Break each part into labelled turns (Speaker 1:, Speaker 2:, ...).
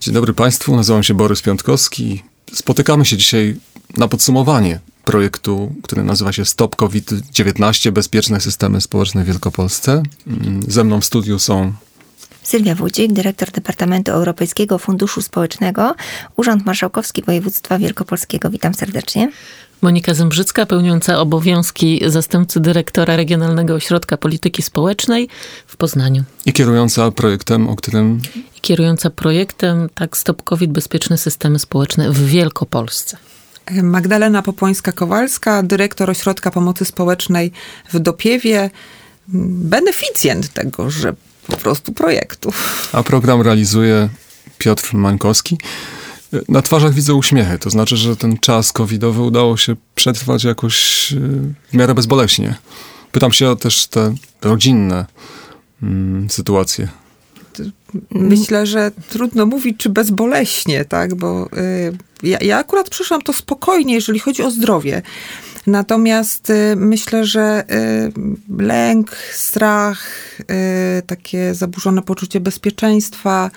Speaker 1: Dzień dobry Państwu, nazywam się Borys Piątkowski. Spotykamy się dzisiaj na podsumowanie projektu, który nazywa się Stop COVID-19 Bezpieczne Systemy Społeczne w Wielkopolsce. Ze mną w studiu są
Speaker 2: Sylwia Wójcik, dyrektor Departamentu Europejskiego Funduszu Społecznego, Urząd Marszałkowski Województwa Wielkopolskiego. Witam serdecznie.
Speaker 3: Monika Zembrzycka, pełniąca obowiązki zastępcy dyrektora Regionalnego Ośrodka Polityki Społecznej w Poznaniu.
Speaker 1: i kierująca projektem, o którym
Speaker 3: I kierująca projektem tak Stop COVID Bezpieczne Systemy Społeczne w Wielkopolsce.
Speaker 4: Magdalena Popońska-Kowalska, dyrektor Ośrodka Pomocy Społecznej w Dopiewie, beneficjent tegoże po prostu projektu.
Speaker 1: a program realizuje Piotr Mańkowski. Na twarzach widzę uśmiechy, to znaczy, że ten czas covidowy udało się przetrwać jakoś y, w miarę bezboleśnie. Pytam się o też te rodzinne mm, sytuacje.
Speaker 4: Myślę, że trudno mówić, czy bezboleśnie, tak, bo y, ja, ja akurat przyszłam to spokojnie, jeżeli chodzi o zdrowie. Natomiast y, myślę, że y, lęk, strach, y, takie zaburzone poczucie bezpieczeństwa,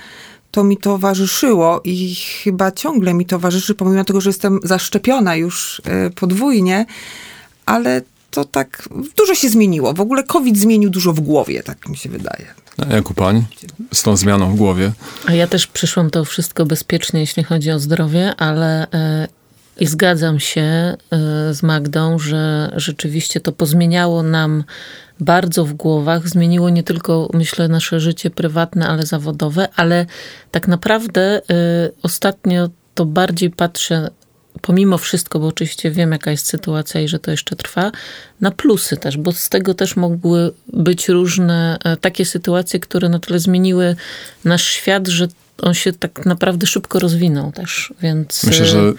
Speaker 4: to mi towarzyszyło i chyba ciągle mi towarzyszy, pomimo tego, że jestem zaszczepiona już y, podwójnie, ale to tak dużo się zmieniło. W ogóle COVID zmienił dużo w głowie, tak mi się wydaje.
Speaker 1: A jak u pań z tą zmianą w głowie?
Speaker 3: A ja też przyszłam to wszystko bezpiecznie, jeśli chodzi o zdrowie, ale e, i zgadzam się e, z Magdą, że rzeczywiście to pozmieniało nam bardzo w głowach. Zmieniło nie tylko, myślę, nasze życie prywatne, ale zawodowe, ale tak naprawdę e, ostatnio to bardziej patrzę pomimo wszystko, bo oczywiście wiem, jaka jest sytuacja i że to jeszcze trwa, na plusy też, bo z tego też mogły być różne e, takie sytuacje, które na tyle zmieniły nasz świat, że on się tak naprawdę szybko rozwinął też, więc...
Speaker 1: Myślę, że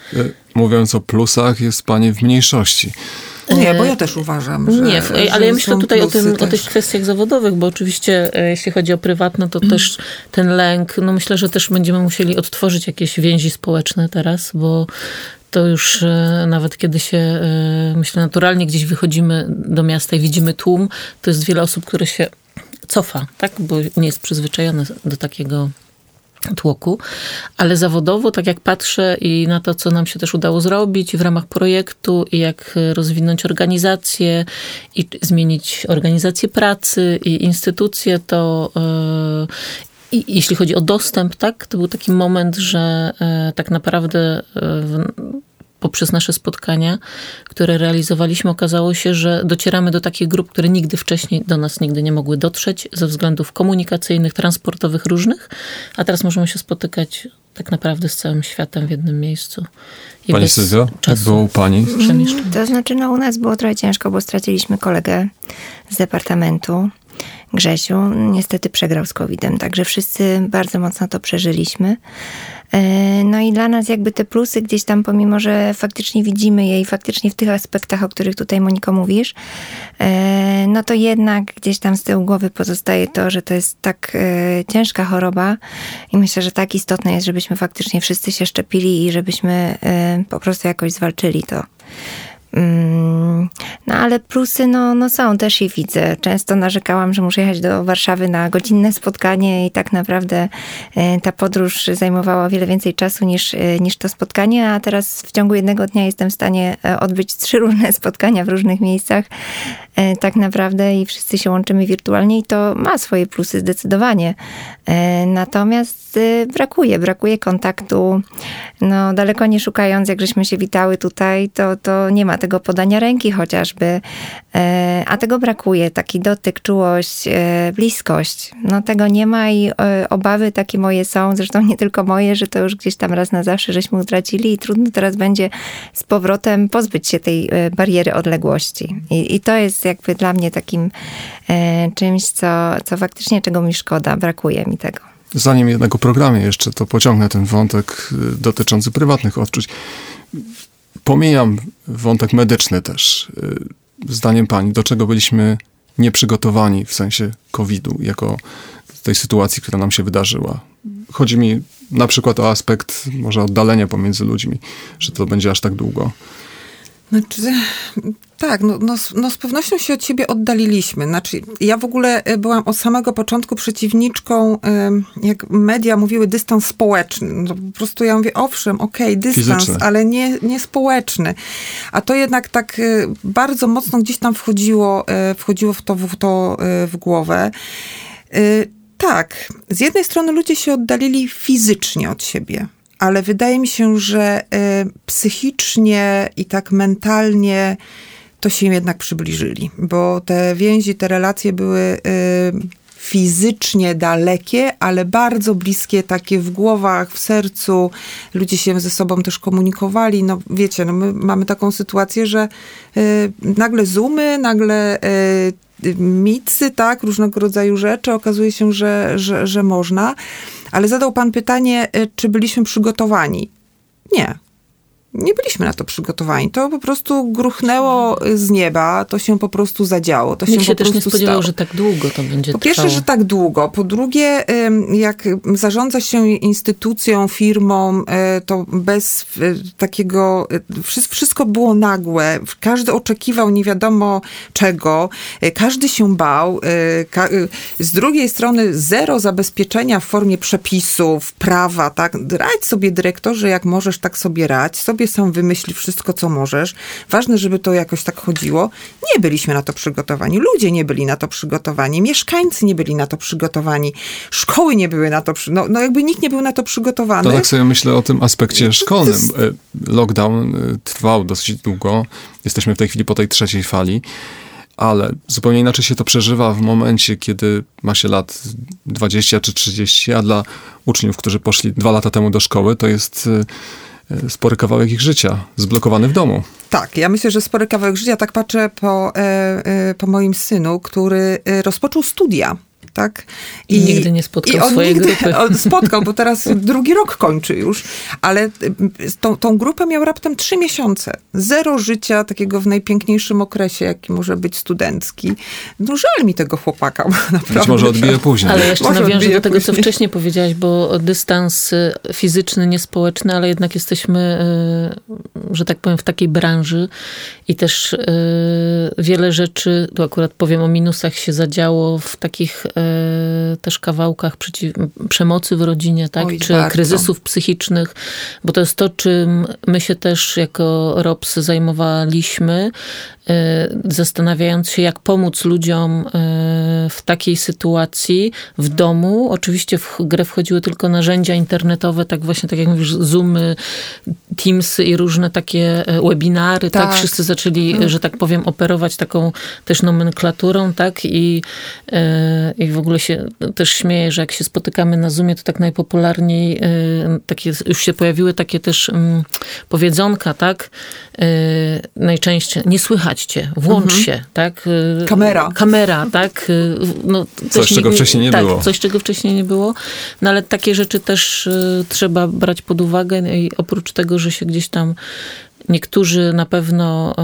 Speaker 1: mówiąc o plusach, jest pani w mniejszości.
Speaker 4: Nie, bo ja też uważam, że
Speaker 3: Nie,
Speaker 4: że
Speaker 3: ale ja myślę tutaj o, tym, o tych kwestiach zawodowych, bo oczywiście e, jeśli chodzi o prywatne, to też ten lęk, no myślę, że też będziemy musieli odtworzyć jakieś więzi społeczne teraz, bo to już e, nawet kiedy się, e, myślę, naturalnie gdzieś wychodzimy do miasta i widzimy tłum, to jest wiele osób, które się cofa, tak, bo nie jest przyzwyczajone do takiego tłoku, ale zawodowo, tak jak patrzę i na to, co nam się też udało zrobić w ramach projektu i jak rozwinąć organizację i zmienić organizację pracy i instytucje, to yy, i jeśli chodzi o dostęp, tak, to był taki moment, że e, tak naprawdę e, poprzez nasze spotkania, które realizowaliśmy, okazało się, że docieramy do takich grup, które nigdy wcześniej do nas nigdy nie mogły dotrzeć ze względów komunikacyjnych, transportowych różnych, a teraz możemy się spotykać tak naprawdę z całym światem w jednym miejscu. I
Speaker 1: Pani jak
Speaker 3: czasu
Speaker 1: było u pani?
Speaker 3: przemieszczania.
Speaker 2: To znaczy, no u nas było trochę ciężko, bo straciliśmy kolegę z departamentu. Grzesiu niestety przegrał z COVID-em, także wszyscy bardzo mocno to przeżyliśmy. E, No i dla nas jakby te plusy gdzieś tam, pomimo że faktycznie widzimy je i faktycznie w tych aspektach, o których tutaj Moniko mówisz, e, no to jednak gdzieś tam z tyłu głowy pozostaje to, że to jest tak e, ciężka choroba i myślę, że tak istotne jest, żebyśmy faktycznie wszyscy się szczepili i żebyśmy po prostu jakoś zwalczyli to. Mm, No ale plusy no, no są, też je widzę. Często narzekałam, że muszę jechać do Warszawy na godzinne spotkanie i tak naprawdę e, ta podróż zajmowała wiele więcej czasu niż, e, niż to spotkanie, a teraz w ciągu jednego dnia jestem w stanie e, odbyć trzy różne spotkania w różnych miejscach tak naprawdę i wszyscy się łączymy wirtualnie i to ma swoje plusy zdecydowanie. Natomiast brakuje, brakuje kontaktu. No daleko nie szukając, jak żeśmy się witały tutaj, to, to nie ma tego podania ręki chociażby, E, a tego brakuje, taki dotyk, czułość, e, bliskość. No tego nie ma i e, obawy takie moje są, zresztą nie tylko moje, że to już gdzieś tam raz na zawsze żeśmy utracili i trudno teraz będzie z powrotem pozbyć się tej bariery odległości. I, i to jest jakby dla mnie takim czymś, co, co faktycznie czego mi szkoda, brakuje mi tego.
Speaker 1: Zanim jednak o programie jeszcze, to pociągnę ten wątek dotyczący prywatnych odczuć. Pomijam wątek medyczny też. Y, Zdaniem pani, do czego byliśmy nieprzygotowani w sensie COVID-u, jako tej sytuacji, która nam się wydarzyła? Chodzi mi na przykład o aspekt może oddalenia pomiędzy ludźmi, że to będzie aż tak długo.
Speaker 4: Znaczy, tak, no, no, no, z pewnością się od siebie oddaliliśmy. Znaczy, ja w ogóle e, byłam od samego początku przeciwniczką, jak media mówiły, dystans społeczny. No, po prostu ja mówię, owszem, okej, okay, dystans, Fizyczny. ale nie, nie społeczny. A to jednak tak e, bardzo mocno gdzieś tam wchodziło, e, wchodziło w to, w to w głowę. Tak, z jednej strony ludzie się oddalili fizycznie od siebie ale wydaje mi się, że y, psychicznie i tak mentalnie to się jednak przybliżyli, bo te więzi, te relacje były y, fizycznie dalekie, ale bardzo bliskie, takie w głowach, w sercu. Ludzie się ze sobą też komunikowali. No wiecie, no my mamy taką sytuację, że y, nagle zoomy, nagle y, micy, tak, różnego rodzaju rzeczy. Okazuje się, że, że, że można. Ale zadał pan pytanie, y, czy byliśmy przygotowani. Nie nie byliśmy na to przygotowani. To po prostu gruchnęło z nieba, to się po prostu zadziało. To
Speaker 3: Nikt
Speaker 4: się,
Speaker 3: się też nie spodziewał, stało. że tak długo to będzie
Speaker 4: Po pierwsze,
Speaker 3: trwało.
Speaker 4: że tak długo. Po drugie, jak zarządza się instytucją, firmą, e, to bez e, takiego, e, wszystko było nagłe. Każdy oczekiwał nie wiadomo czego. Każdy się bał. Z drugiej strony zero zabezpieczenia w formie przepisów, prawa, tak? Radź sobie dyrektorze, jak możesz, tak sobie radź. Sobie sobie sam wymyśli wszystko, co możesz. Ważne, żeby to jakoś tak chodziło. Nie byliśmy na to przygotowani. Ludzie nie byli na to przygotowani. Mieszkańcy nie byli na to przygotowani. Szkoły nie były na to no, no jakby nikt nie był na to przygotowany.
Speaker 1: To tak sobie myślę o tym aspekcie szkolnym. E, lockdown e, trwał dosyć długo. Jesteśmy w tej chwili po tej trzeciej fali ale zupełnie inaczej się to przeżywa w momencie, kiedy ma się lat 20 czy 30, a dla uczniów, którzy poszli dwa lata temu do szkoły, to jest E, spory kawałek ich życia, zblokowany w domu.
Speaker 4: Tak, ja myślę, że spory kawałek życia, tak patrzę po, e, e, po moim synu, który rozpoczął studia tak?
Speaker 3: I, I nigdy nie spotkał
Speaker 4: i on
Speaker 3: swojej
Speaker 4: nigdy,
Speaker 3: grupy.
Speaker 4: On spotkał, bo teraz drugi rok kończy już, ale tą, tą grupę miał raptem trzy miesiące. Zero życia takiego w najpiękniejszym okresie, jaki może być studencki. No żal mi tego chłopaka, naprawdę.
Speaker 1: Być może odbije później.
Speaker 3: Ale jeszcze może nawiążę do tego, później. co wcześniej powiedziałaś, bo dystans y, fizyczny, niespołeczny, ale jednak jesteśmy, y, że tak powiem, w takiej branży i też y, wiele rzeczy, tu akurat powiem o minusach, się zadziało w takich E, też kawałkach przeciw, przemocy w rodzinie, tak? Oj, czy bardzo. kryzysów psychicznych, bo to jest to, czym my się też jako ROPS zajmowaliśmy, e, zastanawiając się, jak pomóc ludziom e, w takiej sytuacji w domu. Oczywiście w grę wchodziły tylko narzędzia internetowe, tak właśnie, tak jak mówisz, Zoomy, Teamsy i różne takie webinary, tak? tak? Wszyscy zaczęli, mm. że tak powiem, operować taką też nomenklaturą, tak? I, i w ogóle się też śmieję, że jak się spotykamy na Zoomie, to tak najpopularniej y, takie, już się pojawiły takie też um, powiedzonka, tak? Y, najczęściej, nie słychać cię, włącz mhm. się, tak?
Speaker 4: Y, kamera.
Speaker 3: Kamera, tak?
Speaker 1: No, coś, czego nie, wcześniej nie
Speaker 3: tak,
Speaker 1: było.
Speaker 3: coś, czego wcześniej nie było. No ale takie rzeczy też trzeba brać pod uwagę i oprócz tego, że się gdzieś tam niektórzy na pewno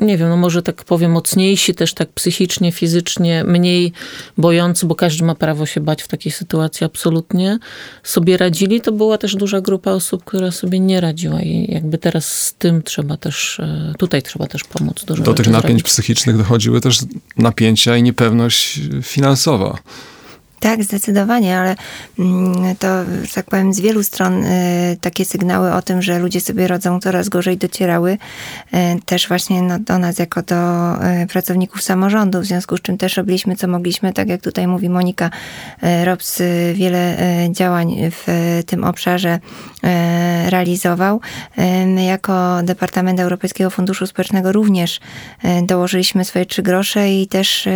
Speaker 3: nie wiem, no może tak powiem, mocniejsi też tak psychicznie, fizycznie, mniej bojący, bo każdy ma prawo się bać w takiej sytuacji absolutnie, sobie radzili, to była też duża grupa osób, która sobie nie radziła i jakby teraz z tym trzeba też, e, tutaj trzeba też pomóc.
Speaker 1: Dużo Do tych napięć zrobić. psychicznych dochodziły też napięcia i niepewność finansowa.
Speaker 2: Tak, zdecydowanie, ale mm, to, tak powiem, z wielu stron y, takie sygnały o tym, że ludzie sobie rodzą coraz gorzej docierały y, też właśnie no, do nas jako do y, pracowników samorządu, w związku z czym też robiliśmy co mogliśmy, tak jak tutaj mówi Monika Robs, wiele działań w tym obszarze realizował. My jako Departament Europejskiego Funduszu Społecznego również dołożyliśmy swoje trzy grosze i też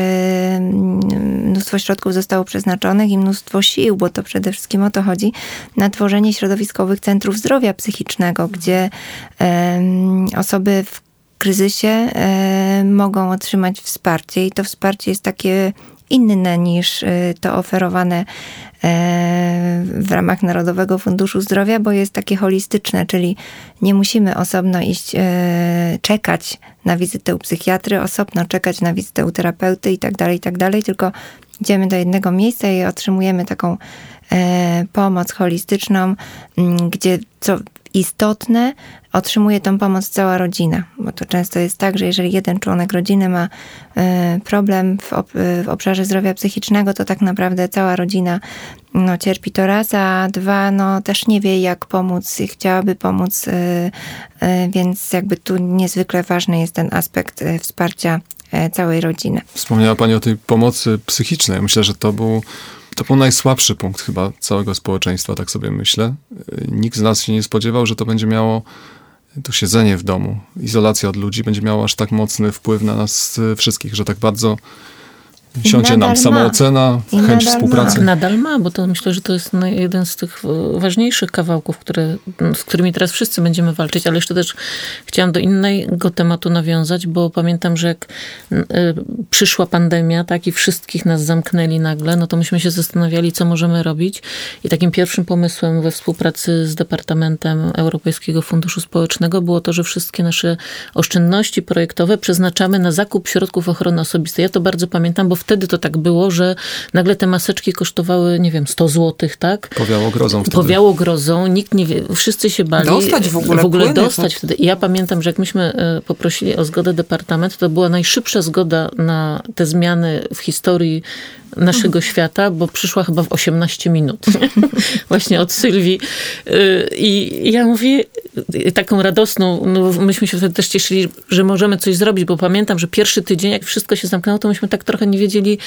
Speaker 2: mnóstwo środków zostało przeznaczonych przeznaczonych i mnóstwo sił, bo to przede wszystkim o to chodzi, na tworzenie środowiskowych centrów zdrowia psychicznego, gdzie osoby w kryzysie mogą otrzymać wsparcie i to wsparcie jest takie inne niż y, to oferowane w ramach Narodowego Funduszu Zdrowia, bo jest takie holistyczne, czyli nie musimy osobno iść e, czekać na wizytę u psychiatry, osobno czekać na wizytę u terapeuty i tak dalej, i tak tylko idziemy do jednego miejsca i otrzymujemy taką e, pomoc holistyczną, gdzie co istotne, otrzymuje tą pomoc cała rodzina. Bo to często jest tak, że jeżeli jeden członek rodziny ma e, problem w, ob, w obszarze zdrowia psychicznego, to tak naprawdę cała rodzina no, cierpi to raz, a dwa, no też nie wie jak pomóc i chciałaby pomóc, e, e, więc jakby tu niezwykle ważny jest ten aspekt wsparcia całej rodziny.
Speaker 1: Wspomniała Pani o tej pomocy psychicznej. Myślę, że to był to był najsłabszy punkt chyba całego społeczeństwa, tak sobie myślę. Nikt z nas się nie spodziewał, że to będzie miało to siedzenie w domu, izolacja od ludzi będzie miało aż tak mocny wpływ na nas wszystkich, że tak bardzo Siądzie nam samoocena, chęć nadal współpracy.
Speaker 3: Ma. Nadal ma, bo to myślę, że to jest jeden z tych ważniejszych kawałków, które, z którymi teraz wszyscy będziemy walczyć, ale jeszcze też chciałam do innego tematu nawiązać, bo pamiętam, że jak y, przyszła pandemia, tak, i wszystkich nas zamknęli nagle, no to myśmy się zastanawiali, co możemy robić. I takim pierwszym pomysłem we współpracy z Departamentem Europejskiego Funduszu Społecznego było to, że wszystkie nasze oszczędności projektowe przeznaczamy na zakup środków ochrony osobistej. Ja to bardzo pamiętam, bo wtedy to tak było, że nagle te maseczki kosztowały, nie wiem, 100 złotych, tak?
Speaker 1: Powiało grozą wtedy.
Speaker 3: Powiało grozą, nikt nie wie, wszyscy się bali.
Speaker 4: Dostać w ogóle
Speaker 3: W ogóle płyny, dostać wtedy. I ja pamiętam, że jak myśmy e, poprosili o zgodę departamentu, to była najszybsza zgoda na te zmiany w historii naszego mhm. świata, bo przyszła chyba w 18 minut. Właśnie od Sylwii. E, I ja mówię, taką radosną, no myśmy się wtedy też cieszyli, że możemy coś zrobić, bo pamiętam, że pierwszy tydzień, jak wszystko się zamknęło, to myśmy tak trochę nie wiedzieli,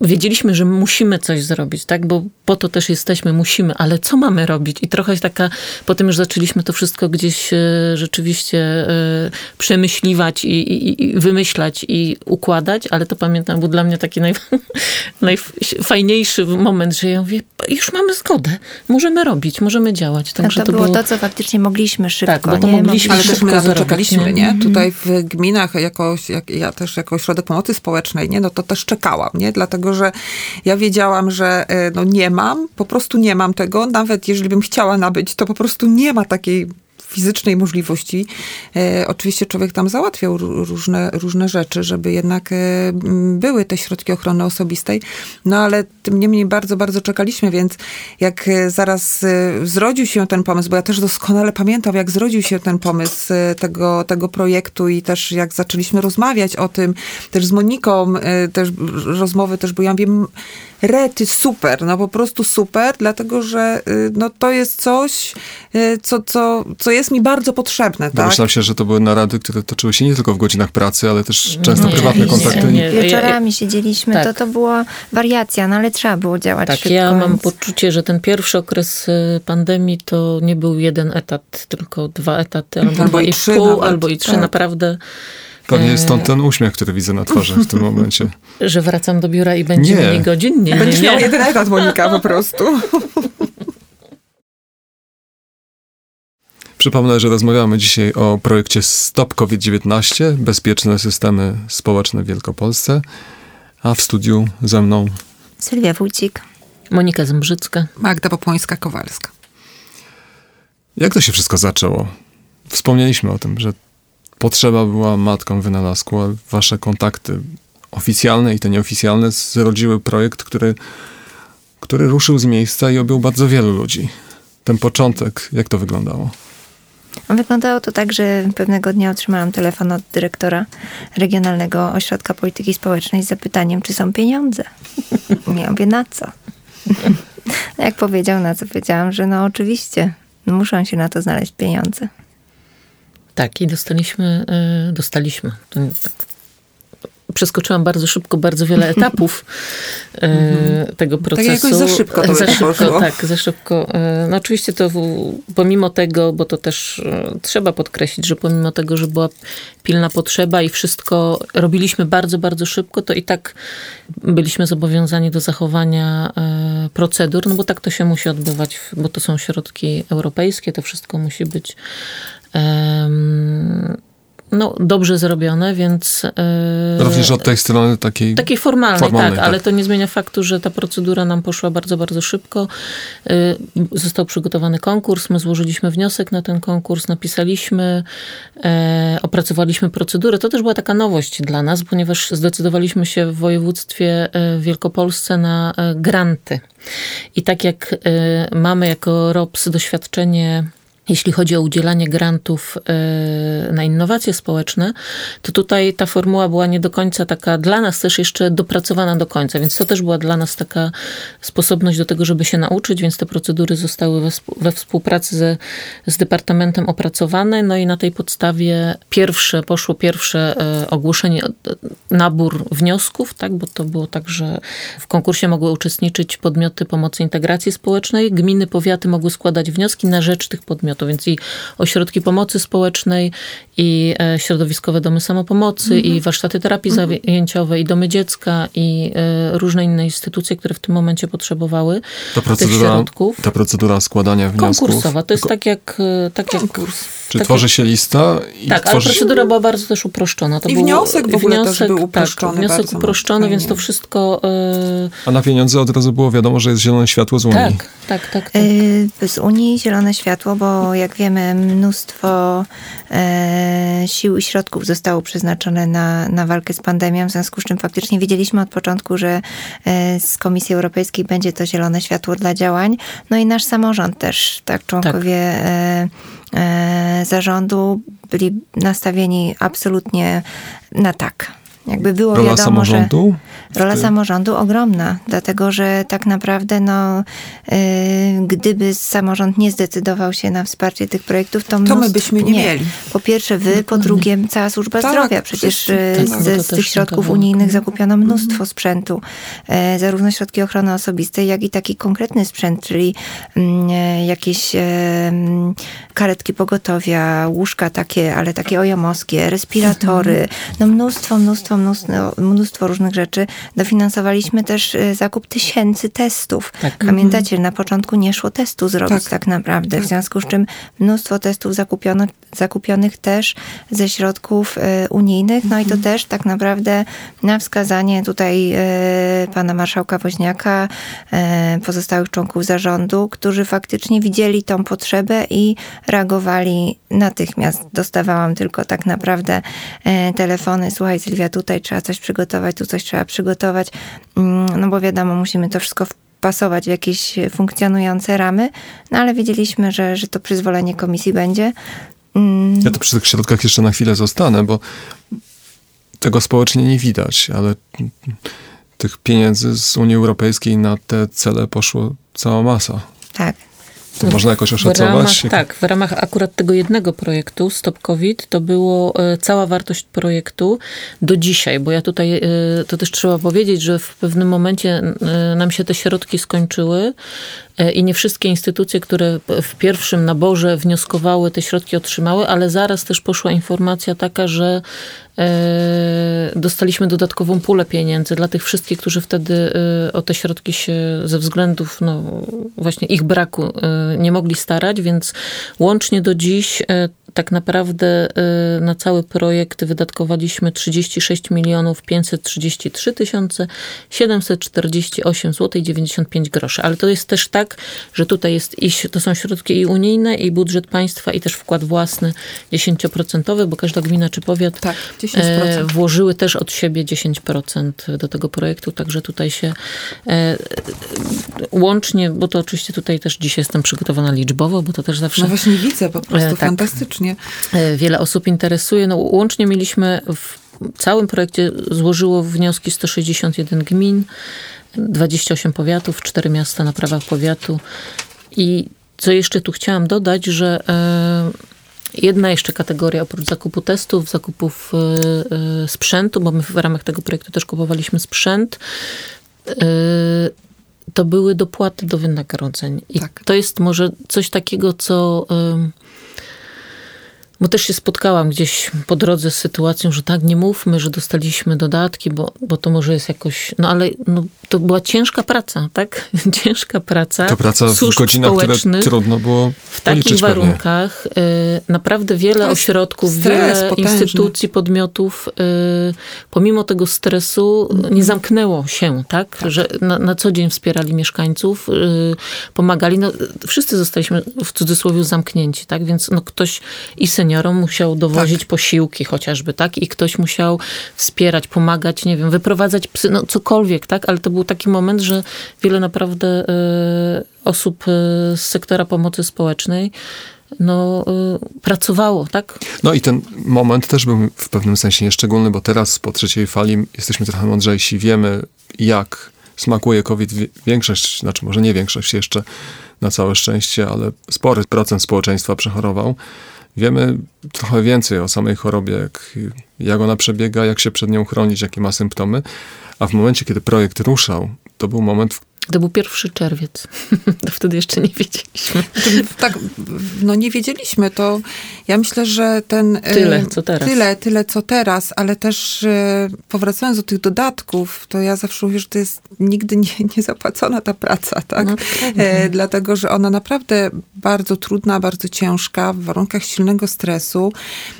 Speaker 3: wiedzieliśmy, że musimy coś zrobić, tak? Bo po to też jesteśmy, musimy, ale co mamy robić? I trochę taka, po tym już zaczęliśmy to wszystko gdzieś e, rzeczywiście e, przemyśliwać i, i, i, wymyślać i układać, ale to pamiętam, był dla mnie taki naj, najfajniejszy moment, że ja mówię, już mamy zgodę, możemy robić, możemy działać.
Speaker 2: Także to, to było, było to, co faktycznie mogliśmy szybko.
Speaker 3: Tak, bo to nie? mogliśmy
Speaker 4: Ale też my
Speaker 3: na to
Speaker 4: czekaliśmy, nie? nie? Mhm. Tutaj w gminach, jakoś, jak, ja też jako ośrodek pomocy społecznej, nie? No to też czekałam, nie? Dlatego dlatego że ja wiedziałam, że e, no nie mam, po prostu nie mam tego. Nawet jeżeli bym chciała nabyć, to po prostu nie ma takiej fizycznej możliwości. E, oczywiście człowiek tam załatwiał różne, różne rzeczy, żeby jednak e, były te środki ochrony osobistej, no ale tym niemniej bardzo, bardzo czekaliśmy, więc jak e, zaraz zrodził się ten pomysł, bo ja też doskonale pamiętam, jak zrodził się ten pomysł tego, tego projektu i też jak zaczęliśmy rozmawiać o tym, też z Moniką, też rozmowy też, bo ja wiem, rety super, no po prostu super, dlatego że no, to jest coś, co, co, co jest mi bardzo potrzebne. Tak?
Speaker 1: Myślałem się, że to były narady, które toczyły się nie tylko w godzinach pracy, ale też często nie, prywatne nie, kontakty. Nie,
Speaker 2: Wieczorami siedzieliśmy, tak. to to była wariacja, no ale trzeba było działać
Speaker 3: Tak,
Speaker 2: szybko,
Speaker 3: ja
Speaker 2: więc...
Speaker 3: mam poczucie, że ten pierwszy okres y, pandemii to nie był jeden etat, tylko dwa etaty, albo, albo i pół, nawet. albo i trzy, tak. naprawdę.
Speaker 1: Pewnie jest stąd ten uśmiech, który widzę na twarzy w tym momencie.
Speaker 3: Że wracam do biura i będzie nie. mniej godzin? Nie,
Speaker 4: Będziesz miał jeden etat, Monika, po prostu.
Speaker 1: Przypomnę, że rozmawiamy dzisiaj o projekcie Stop COVID-19, bezpieczne systemy społeczne w Wielkopolsce, a w studiu ze mną
Speaker 2: Sylwia Wójcik,
Speaker 3: Monika Zembrzycka,
Speaker 4: Magda Popłońska-Kowalska.
Speaker 1: Jak to się wszystko zaczęło? Wspomnieliśmy o tym, że potrzeba była matką wynalazku, a wasze kontakty oficjalne i te nieoficjalne zrodziły projekt, który, który ruszył z miejsca i objął bardzo wielu ludzi. Ten początek, jak to wyglądało?
Speaker 2: Wyglądało to tak, że pewnego dnia otrzymałam telefon od dyrektora Regionalnego Ośrodka Polityki Społecznej z zapytaniem, czy są pieniądze. Ja mówię, na co? No jak powiedział, na co powiedziałam, że no oczywiście, muszą się na to znaleźć pieniądze.
Speaker 3: Tak, i dostaliśmy, e, dostaliśmy, przeskoczyłam bardzo szybko bardzo wiele etapów e, tego procesu.
Speaker 4: Tak jakoś za szybko to
Speaker 3: za szybko, Tak, za szybko. E, no oczywiście to pomimo tego, bo to też trzeba podkreślić, że pomimo tego, że była pilna potrzeba i wszystko robiliśmy bardzo, bardzo szybko, to i tak byliśmy zobowiązani do zachowania procedur, no bo tak to się musi odbywać, bo to są środki europejskie, to wszystko musi być no, dobrze zrobione, więc...
Speaker 1: Yy, Również od tej strony takiej...
Speaker 3: Takiej formalnej, formalnej tak, tak, ale to nie zmienia faktu, że ta procedura nam poszła bardzo, bardzo szybko. Yy, został przygotowany konkurs, my złożyliśmy wniosek na ten konkurs, napisaliśmy, yy, opracowaliśmy procedurę. To też była taka nowość dla nas, ponieważ zdecydowaliśmy się w województwie w Wielkopolsce na granty. I tak jak mamy jako ROPS doświadczenie jeśli chodzi o udzielanie grantów e, na innowacje społeczne, to tutaj ta formuła była nie do końca taka dla nas też jeszcze dopracowana do końca, więc to też była dla nas taka sposobność do tego, żeby się nauczyć, więc te procedury zostały we, współpracy ze, z Departamentem opracowane, no i na tej podstawie pierwsze, poszło pierwsze e, ogłoszenie, e, nabór wniosków, tak, bo to było tak, że w konkursie mogły uczestniczyć podmioty pomocy integracji społecznej, gminy, powiaty mogły składać wnioski na rzecz tych podmiotów podmiotu, więc i ośrodki pomocy społecznej, i e, środowiskowe domy samopomocy, -hmm. i warsztaty terapii -hmm. zajęciowej, i domy dziecka, i e, różne inne instytucje, które w tym momencie potrzebowały ta procedura, tych środków.
Speaker 1: Ta procedura składania wniosków.
Speaker 3: Konkursowa, to jest tak jak... E, tak jak
Speaker 1: Czy tak tworzy jak... się lista?
Speaker 3: I tak, tworzy... ale procedura była bardzo też uproszczona.
Speaker 4: To I był, wniosek w ogóle wniosek, też był uproszczony.
Speaker 3: Tak, wniosek uproszczony, więc to wszystko...
Speaker 1: A na pieniądze od razu było wiadomo, że jest zielone światło z Unii.
Speaker 3: Tak, tak, tak. tak.
Speaker 2: z Unii zielone światło, bo jak wiemy, mnóstwo e, sił i środków zostało przeznaczone na, na walkę z pandemią, w związku z czym faktycznie wiedzieliśmy od początku, że e, z Komisji Europejskiej będzie to zielone światło dla działań. No i nasz samorząd też, tak, członkowie tak. E, e, zarządu byli nastawieni absolutnie na tak. Jakby było
Speaker 1: Rola
Speaker 2: wiadomo,
Speaker 1: samorządu?
Speaker 2: że rola samorządu ogromna, dlatego że tak naprawdę no, yy, gdyby samorząd nie zdecydował się na wsparcie tych projektów, to,
Speaker 4: to my byśmy nie, nie, mieli.
Speaker 2: Po pierwsze wy, po drugie cała służba tak, zdrowia. Przecież y, tak, z, z tych środków unijnych zakupiono mnóstwo mhm. sprzętu, yy, zarówno środki ochrony osobistej, jak i taki konkretny sprzęt, czyli yy, jakieś karetki pogotowia, łóżka takie, ale takie ojomowskie, respiratory, mhm. no mnóstwo, mnóstwo mnóstwo, mnóstwo różnych rzeczy. Dofinansowaliśmy też y, zakup tysięcy testów. Tak. Pamiętacie, na początku nie szło testu zrobić tak, tak naprawdę, w tak. związku z czym mnóstwo testów zakupiono, zakupionych też ze środków y, unijnych, no i to mhm. też tak naprawdę na wskazanie tutaj y, pana marszałka Woźniaka, pozostałych członków zarządu, którzy faktycznie widzieli tą potrzebę i reagowali natychmiast. Dostawałam tylko tak naprawdę telefony, słuchaj Sylwia, tutaj trzeba coś przygotować, tu coś trzeba przygotować, mm, no bo wiadomo, musimy to wszystko wpasować w jakieś funkcjonujące ramy, no ale wiedzieliśmy, że, że to przyzwolenie komisji będzie.
Speaker 1: Mm. Ja to przy tych środkach jeszcze na chwilę zostanę, bo tego społecznie nie widać, ale tych pieniędzy z Unii Europejskiej na te cele poszło cała masa.
Speaker 2: Tak.
Speaker 1: To można jakoś oszacować?
Speaker 3: W ramach, tak, w ramach akurat tego jednego projektu, Stop COVID, to było e, cała wartość projektu do dzisiaj, bo ja tutaj, e, to też trzeba powiedzieć, że w pewnym momencie e, nam się te środki skończyły i nie wszystkie instytucje, które w pierwszym naborze wnioskowały, te środki otrzymały, ale zaraz też poszła informacja taka, że dostaliśmy dodatkową pulę pieniędzy dla tych wszystkich, którzy wtedy o te środki się ze względów no, właśnie ich braku nie mogli starać, więc łącznie do dziś e, tak naprawdę y, na cały projekt wydatkowaliśmy 36 milionów 533 tysiące 748 zł 95 groszy. Ale to jest też tak, że tutaj jest i, to są środki i unijne, i budżet państwa, i też wkład własny 10%, bo każda gmina czy powiat
Speaker 4: tak, 10%. E,
Speaker 3: włożyły też od siebie 10% do tego projektu, także tutaj się e, łącznie, bo to oczywiście tutaj też dzisiaj jestem przygotowana liczbowo, bo to też zawsze...
Speaker 4: No właśnie widzę, po prostu tak, fantastycznie
Speaker 3: E, wiele osób interesuje. No, łącznie mieliśmy w całym projekcie złożyło wnioski 161 gmin, 28 powiatów, 4 miasta na prawach powiatu. I co jeszcze tu chciałam dodać, że e, jedna jeszcze kategoria oprócz zakupu testów, zakupów e, sprzętu, bo my w ramach tego projektu też kupowaliśmy sprzęt, to były dopłaty do wynagrodzeń. I tak. to jest może coś takiego, co bo też się spotkałam gdzieś po drodze z sytuacją, że tak, nie mówmy, że dostaliśmy dodatki, bo, bo to może jest jakoś. No ale no, to była ciężka praca, tak? ciężka praca.
Speaker 1: To praca w godzinach, które trudno było
Speaker 3: W takich warunkach. Y, naprawdę wiele ośrodków, stres, wiele potężny. instytucji, podmiotów, y, pomimo tego stresu nie mhm. zamknęło się, tak? tak. Że na, na, co dzień wspierali mieszkańców, y, pomagali. No, wszyscy zostaliśmy w cudzysłowie zamknięci, tak? Więc no, ktoś i syn seniorom musiał dowozić tak. posiłki chociażby, tak? I ktoś musiał wspierać, pomagać, nie wiem, wyprowadzać psy, no cokolwiek, tak? Ale to był taki moment, że wiele naprawdę y, osób y, z sektora pomocy społecznej no, y, pracowało, tak?
Speaker 1: No i ten moment też był w pewnym sensie nieszczególny, bo teraz po trzeciej fali jesteśmy trochę mądrzejsi, wiemy jak smakuje COVID. Większość, znaczy może nie większość jeszcze na całe szczęście, ale spory procent społeczeństwa przechorował. Wiemy trochę więcej o samej chorobie, jak, jak ona przebiega, jak się przed nią chronić, jakie ma symptomy. A w momencie, kiedy projekt ruszał, to był moment, w
Speaker 3: to był pierwszy czerwiec. To wtedy jeszcze nie wiedzieliśmy.
Speaker 4: Tak, no nie wiedzieliśmy. To ja myślę, że ten...
Speaker 3: Tyle, co teraz.
Speaker 4: Tyle, tyle, co teraz, ale też e, powracając do tych dodatków, to ja zawsze mówię, że to jest nigdy nie, nie zapłacona ta praca, tak? No, e, dlatego, że ona naprawdę bardzo trudna, bardzo ciężka, w warunkach silnego stresu,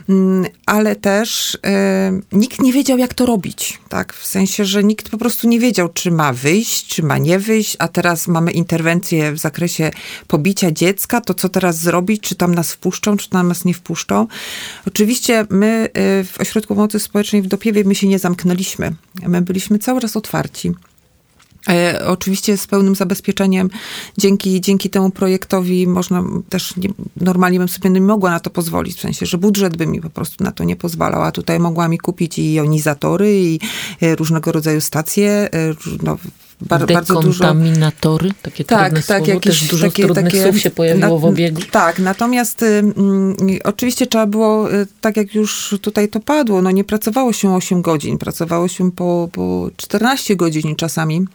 Speaker 4: mm, ale też e, nikt nie wiedział, jak to robić, tak? W sensie, że nikt po prostu nie wiedział, czy ma wyjść, czy ma nie wyjść, a teraz mamy interwencję w zakresie pobicia dziecka, to co teraz zrobić, czy tam nas wpuszczą, czy tam nas nie wpuszczą. Oczywiście my y, w Ośrodku Pomocy Społecznej w Dopiewie my się nie zamknęliśmy. My byliśmy cały czas otwarci. E, oczywiście z pełnym zabezpieczeniem. Dzięki, dzięki temu projektowi można też, nie, normalnie bym sobie nie mogła na to pozwolić, w sensie, że budżet by mi po prostu na to nie pozwalał, a tutaj mogła mi kupić i jonizatory, i e, różnego rodzaju stacje, e, no,
Speaker 3: bar, bardzo dużo... Dekontaminatory? Takie tak, trudne tak, słowo. Jakieś, Też dużo takie, trudnych takie, słów się pojawiło na, w obiegu.
Speaker 4: Tak, natomiast oczywiście trzeba było, tak jak już tutaj to padło, no nie pracowało się 8 godzin, pracowało się po, po 14 godzin czasami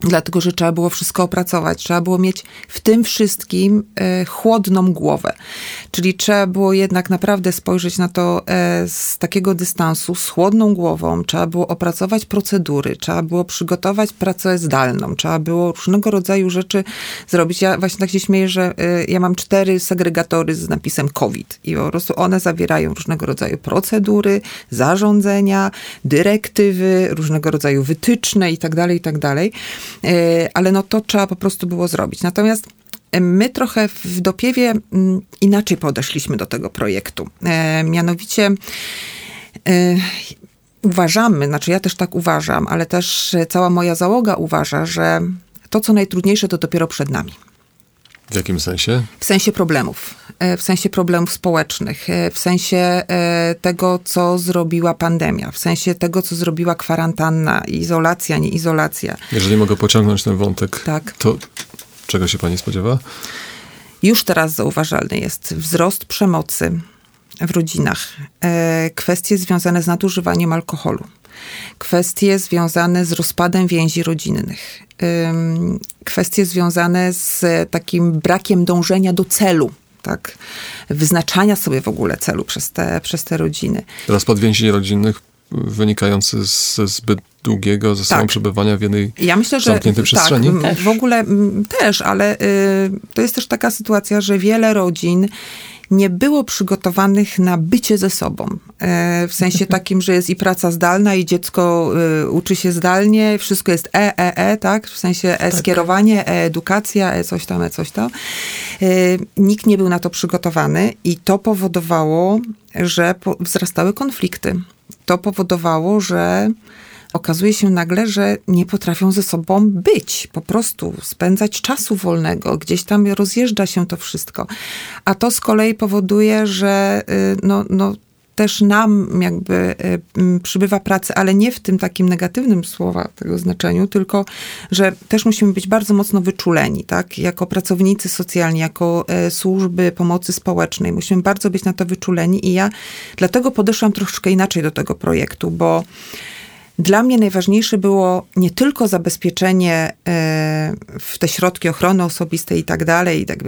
Speaker 4: dlatego że trzeba było wszystko opracować, trzeba było mieć w tym wszystkim e, chłodną głowę. Czyli trzeba było jednak naprawdę spojrzeć na to e, z takiego dystansu, z chłodną głową, trzeba było opracować procedury, trzeba było przygotować pracę zdalną, trzeba było różnego rodzaju rzeczy zrobić. Ja właśnie tak się śmieję, że e, ja mam cztery segregatory z napisem COVID i po prostu one zawierają różnego rodzaju procedury, zarządzenia, dyrektywy, różnego rodzaju wytyczne i tak E, ale no to trzeba po prostu było zrobić. Natomiast e, My trochę w Dopiewie mm, inaczej podeszliśmy do tego projektu. E, mianowicie uważamy, znaczy ja też tak uważam, ale też cała moja załoga uważa, że to, co najtrudniejsze, to dopiero przed nami.
Speaker 1: W jakim sensie?
Speaker 4: W sensie problemów. E, w sensie problemów społecznych, e, w sensie e, tego, co zrobiła pandemia, w sensie tego, co zrobiła kwarantanna, izolacja, nie izolacja.
Speaker 1: Jeżeli mogę pociągnąć ten wątek, tak. to czego się pani spodziewa?
Speaker 4: Już teraz zauważalny jest wzrost przemocy w rodzinach, kwestie związane z nadużywaniem alkoholu, kwestie związane z rozpadem więzi rodzinnych, kwestie związane z takim brakiem dążenia do celu tak, wyznaczania sobie w ogóle celu przez te, przez te rodziny.
Speaker 1: Rozpad więzi rodzinnych wynikający ze zbyt długiego ze sobą tak. przebywania w jednej ja myślę, że zamkniętej przestrzeni?
Speaker 4: Tak, w ogóle też, ale y, to jest też taka sytuacja, że wiele rodzin nie było przygotowanych na bycie ze sobą. E, w sensie takim, że jest i praca zdalna, i dziecko y, uczy się zdalnie, wszystko jest e, e, e, tak? W sensie e-skierowanie, tak. e-edukacja, e-coś tam, e-coś tam. E, nikt nie był na to przygotowany i to powodowało, że wzrastały konflikty. To powodowało, że okazuje się nagle, że nie potrafią ze sobą być, po prostu spędzać czasu wolnego, gdzieś tam rozjeżdża się to wszystko. A to z kolei powoduje, że y, no, no, też nam jakby y, przybywa pracy, ale nie w tym takim negatywnym słowa tego znaczeniu, tylko że też musimy być bardzo mocno wyczuleni, tak? Jako pracownicy socjalni, jako e, służby pomocy społecznej. Musimy bardzo być na to wyczuleni i ja dlatego podeszłam troszeczkę inaczej do tego projektu, bo dla mnie najważniejsze było nie tylko zabezpieczenie e, w te środki ochrony osobistej i tak dalej, tak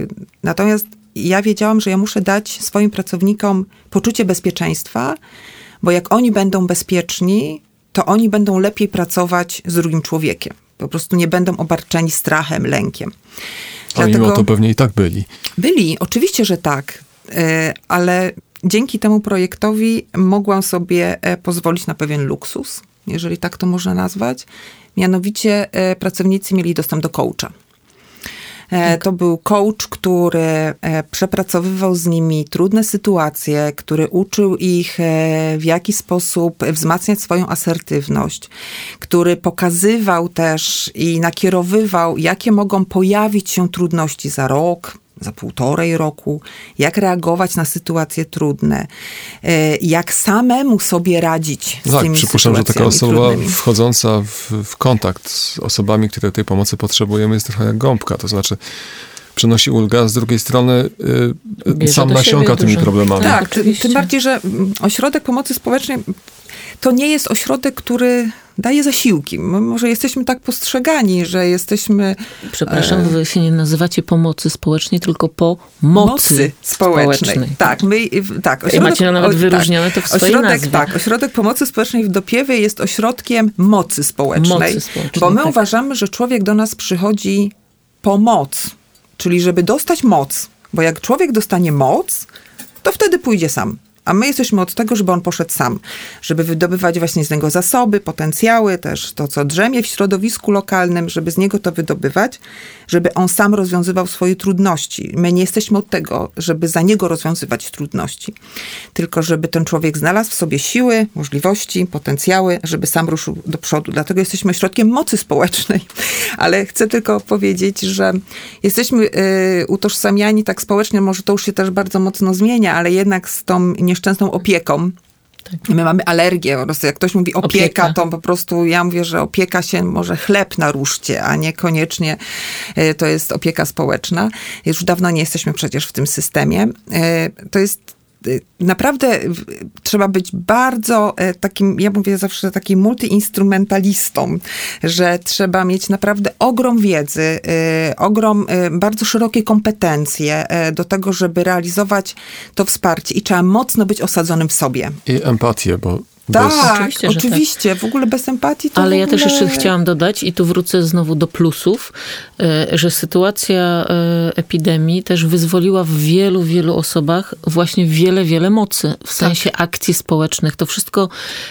Speaker 4: natomiast ja wiedziałam, że ja muszę dać swoim pracownikom poczucie bezpieczeństwa, bo jak oni będą bezpieczni, to oni będą lepiej pracować z drugim człowiekiem. Po prostu nie będą obarczeni strachem, lękiem.
Speaker 1: A mimo to pewnie i tak byli.
Speaker 4: Byli, oczywiście, że tak, e, ale dzięki temu projektowi mogłam sobie e, pozwolić na pewien luksus jeżeli tak to można nazwać. Mianowicie e, pracownicy mieli dostęp do coacha. E, tak. To był coach, który e, przepracowywał z nimi trudne sytuacje, który uczył ich, w jaki sposób wzmacniać swoją asertywność, który pokazywał też i nakierowywał, jakie mogą pojawić się trudności za rok, za półtorej roku, jak reagować na sytuacje trudne, e, jak samemu sobie radzić z
Speaker 1: tak,
Speaker 4: tymi
Speaker 1: przypuszczam, że taka osoba
Speaker 4: trudnymi.
Speaker 1: wchodząca w, w kontakt z osobami, które tej pomocy potrzebujemy, jest trochę jak gąbka, to znaczy przynosi ulgę, a z drugiej strony y, sam nasiąka tymi
Speaker 3: dużo.
Speaker 1: problemami.
Speaker 4: Tak,
Speaker 3: Tak,
Speaker 4: tym,
Speaker 3: oczywiście.
Speaker 4: tym bardziej, że ośrodek pomocy społecznej to nie jest ośrodek, który daje zasiłki. My może jesteśmy tak postrzegani, że jesteśmy
Speaker 3: Przepraszam, wy się nie nazywacie pomocy społecznej, tylko pomocy,
Speaker 4: społecznej. Tak, my, tak.
Speaker 3: macie nawet wyróżnione to w swojej
Speaker 4: ośrodek,
Speaker 3: nazwie.
Speaker 4: Tak, Ośrodek Pomocy Społecznej w Dopiewie jest ośrodkiem mocy społecznej.
Speaker 3: Mocy społecznej,
Speaker 4: bo my
Speaker 3: tak.
Speaker 4: uważamy, że człowiek do nas przychodzi po moc, czyli żeby dostać moc. Bo jak człowiek dostanie moc, to wtedy pójdzie sam. A my jesteśmy od tego, żeby on poszedł sam, żeby wydobywać właśnie z niego zasoby, potencjały, też to, co drzemie w środowisku lokalnym, żeby z niego to wydobywać, żeby on sam rozwiązywał swoje trudności. My nie jesteśmy od tego, żeby za niego rozwiązywać trudności, tylko żeby ten człowiek znalazł w sobie siły, możliwości, potencjały, żeby sam ruszył do przodu. Dlatego jesteśmy ośrodkiem mocy społecznej. Ale chcę tylko powiedzieć, że jesteśmy y, utożsamiani tak społecznie, może to już się też bardzo mocno zmienia, ale jednak z tą nieszczęsną opieką. My mamy alergię, po prostu jak ktoś mówi opieka,
Speaker 3: Opieka.
Speaker 4: to po prostu ja mówię, że opieka się może chleb na ruszcie, a niekoniecznie y, to jest opieka społeczna. Już dawno nie jesteśmy przecież w tym systemie. Y, To jest naprawdę w- trzeba być bardzo e, takim, ja mówię zawsze takim multiinstrumentalistą, że trzeba mieć naprawdę ogrom wiedzy, e, ogrom, e, bardzo szerokie kompetencje e, do tego, żeby realizować to wsparcie i trzeba mocno być osadzonym w sobie.
Speaker 1: I empatię, bo
Speaker 4: Tak,
Speaker 3: Oczywiście,
Speaker 4: oczywiście,
Speaker 3: że tak.
Speaker 4: w ogóle bez empatii to
Speaker 3: Ale
Speaker 4: w
Speaker 3: ja też
Speaker 4: ogóle...
Speaker 3: jeszcze chciałam dodać, i tu wrócę znowu do plusów, e, że sytuacja e, epidemii też wyzwoliła w wielu, wielu osobach właśnie wiele, wiele mocy w sensie akcji społecznych. To wszystko,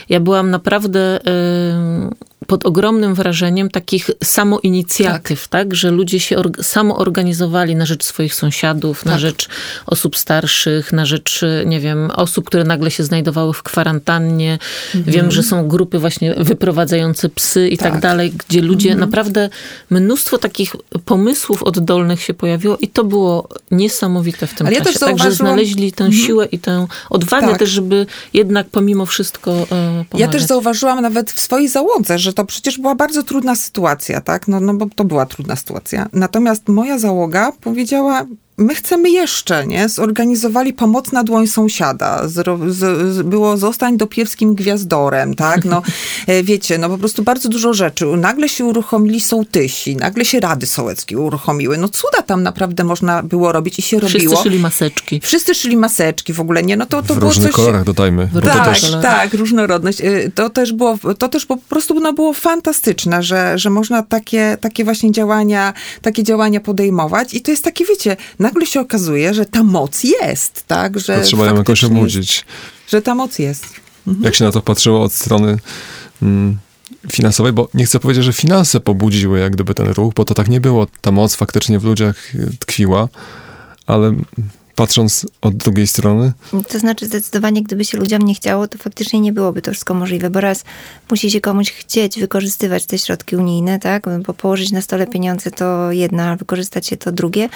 Speaker 3: ja byłam naprawdę e, pod ogromnym wrażeniem takich samoinicjatyw, tak? Że ludzie się org- samoorganizowali na rzecz swoich sąsiadów, na rzecz osób starszych, na rzecz, nie wiem, osób, które nagle się znajdowały w kwarantannie. Wiem, że są grupy właśnie wyprowadzające psy i tak,
Speaker 4: Tak.
Speaker 3: dalej, gdzie ludzie naprawdę mnóstwo takich pomysłów oddolnych się pojawiło i to było niesamowite w tym
Speaker 4: Ale ja
Speaker 3: czasie.
Speaker 4: też
Speaker 3: Także
Speaker 4: zauważyłam-
Speaker 3: znaleźli tę siłę i tę odwagę
Speaker 4: Tak.
Speaker 3: też, żeby jednak pomimo wszystko e, pomagać.
Speaker 4: Ja też zauważyłam nawet w swojej załodze, że to przecież była bardzo trudna sytuacja, tak? No, no bo to była trudna sytuacja. Natomiast moja załoga powiedziała, my chcemy jeszcze, nie? Zorganizowali pomoc na dłoń sąsiada. Zro, z, z, było zostań dopiewskim gwiazdorem, tak? No, e, wiecie, no po prostu bardzo dużo rzeczy. Nagle się uruchomili sołtysi, nagle się rady sołeckie uruchomiły. No cuda tam naprawdę można było robić i się
Speaker 3: Wszyscy
Speaker 4: robiło.
Speaker 3: szyli maseczki.
Speaker 4: Wszyscy szyli maseczki w ogóle, nie? No to, to
Speaker 1: w
Speaker 4: było
Speaker 1: różnych
Speaker 4: coś...
Speaker 1: kolorach dodajmy. To
Speaker 4: Tak,
Speaker 1: też
Speaker 4: tak, różnorodność. Y, To też było, to też po prostu no, było fantastyczne, że, że można takie, takie właśnie działania, takie działania podejmować i to jest takie, wiecie, nagle się okazuje, że ta moc jest, tak? Że
Speaker 1: trzeba ją jakoś obudzić.
Speaker 4: Że ta moc jest.
Speaker 1: Jak się na to patrzyło od strony mm, finansowej, bo nie chcę powiedzieć, że finanse pobudziły jak gdyby ten ruch, bo to tak nie było. Ta moc faktycznie w ludziach tkwiła, ale patrząc od drugiej strony,
Speaker 2: To znaczy zdecydowanie, gdyby się ludziom nie chciało, to faktycznie nie byłoby to wszystko możliwe, bo raz musi się komuś chcieć wykorzystywać te środki unijne, tak? Bo położyć na stole pieniądze to jedna, a wykorzystać się to drugie.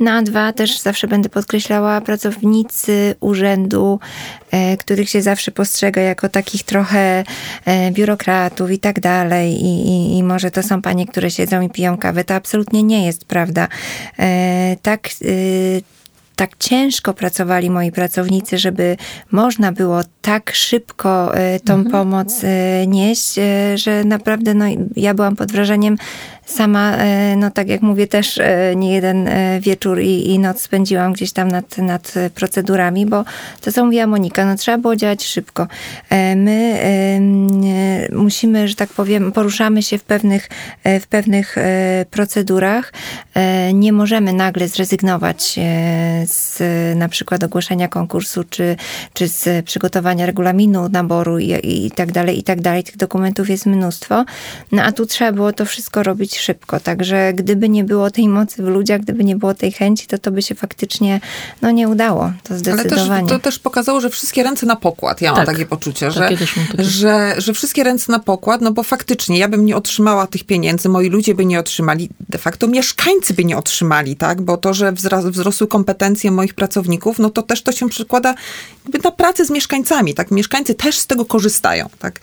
Speaker 2: No a dwa, też zawsze będę podkreślała, pracownicy urzędu, e, których się zawsze postrzega jako takich trochę e, biurokratów i tak dalej i, i, i może to są panie, które siedzą i piją kawę, to absolutnie nie jest prawda. E, tak y, tak ciężko pracowali moi pracownicy, żeby można było tak szybko e, tą pomoc e, nieść, e, że naprawdę no, ja byłam pod wrażeniem sama, e, no tak jak mówię, też e, nie jeden e, wieczór i, i noc spędziłam gdzieś tam nad, nad procedurami, bo to co mówiła Monika, no trzeba było działać szybko. My musimy, że tak powiem, poruszamy się w pewnych, w pewnych procedurach. Nie możemy nagle zrezygnować z na przykład ogłoszenia konkursu, czy, czy z przygotowania regulaminu naboru i, i tak dalej, i tak dalej. Tych dokumentów jest mnóstwo. No a tu trzeba było to wszystko robić dość szybko. Także gdyby nie było tej mocy w ludziach, gdyby nie było tej chęci, to to by się faktycznie no, nie udało. To zdecydowanie.
Speaker 4: Ale też, to też pokazało, że wszystkie ręce na pokład. Ja mam
Speaker 3: Tak.
Speaker 4: takie poczucie, że,
Speaker 3: Takie
Speaker 4: że, że wszystkie ręce na pokład, no bo faktycznie ja bym nie otrzymała tych pieniędzy, moi ludzie by nie otrzymali, de facto mieszkańcy by nie otrzymali, tak? Bo to, że wzrosły kompetencje moich pracowników, no to też to się przekłada jakby na pracę z mieszkańcami, tak? Mieszkańcy też z tego korzystają, tak?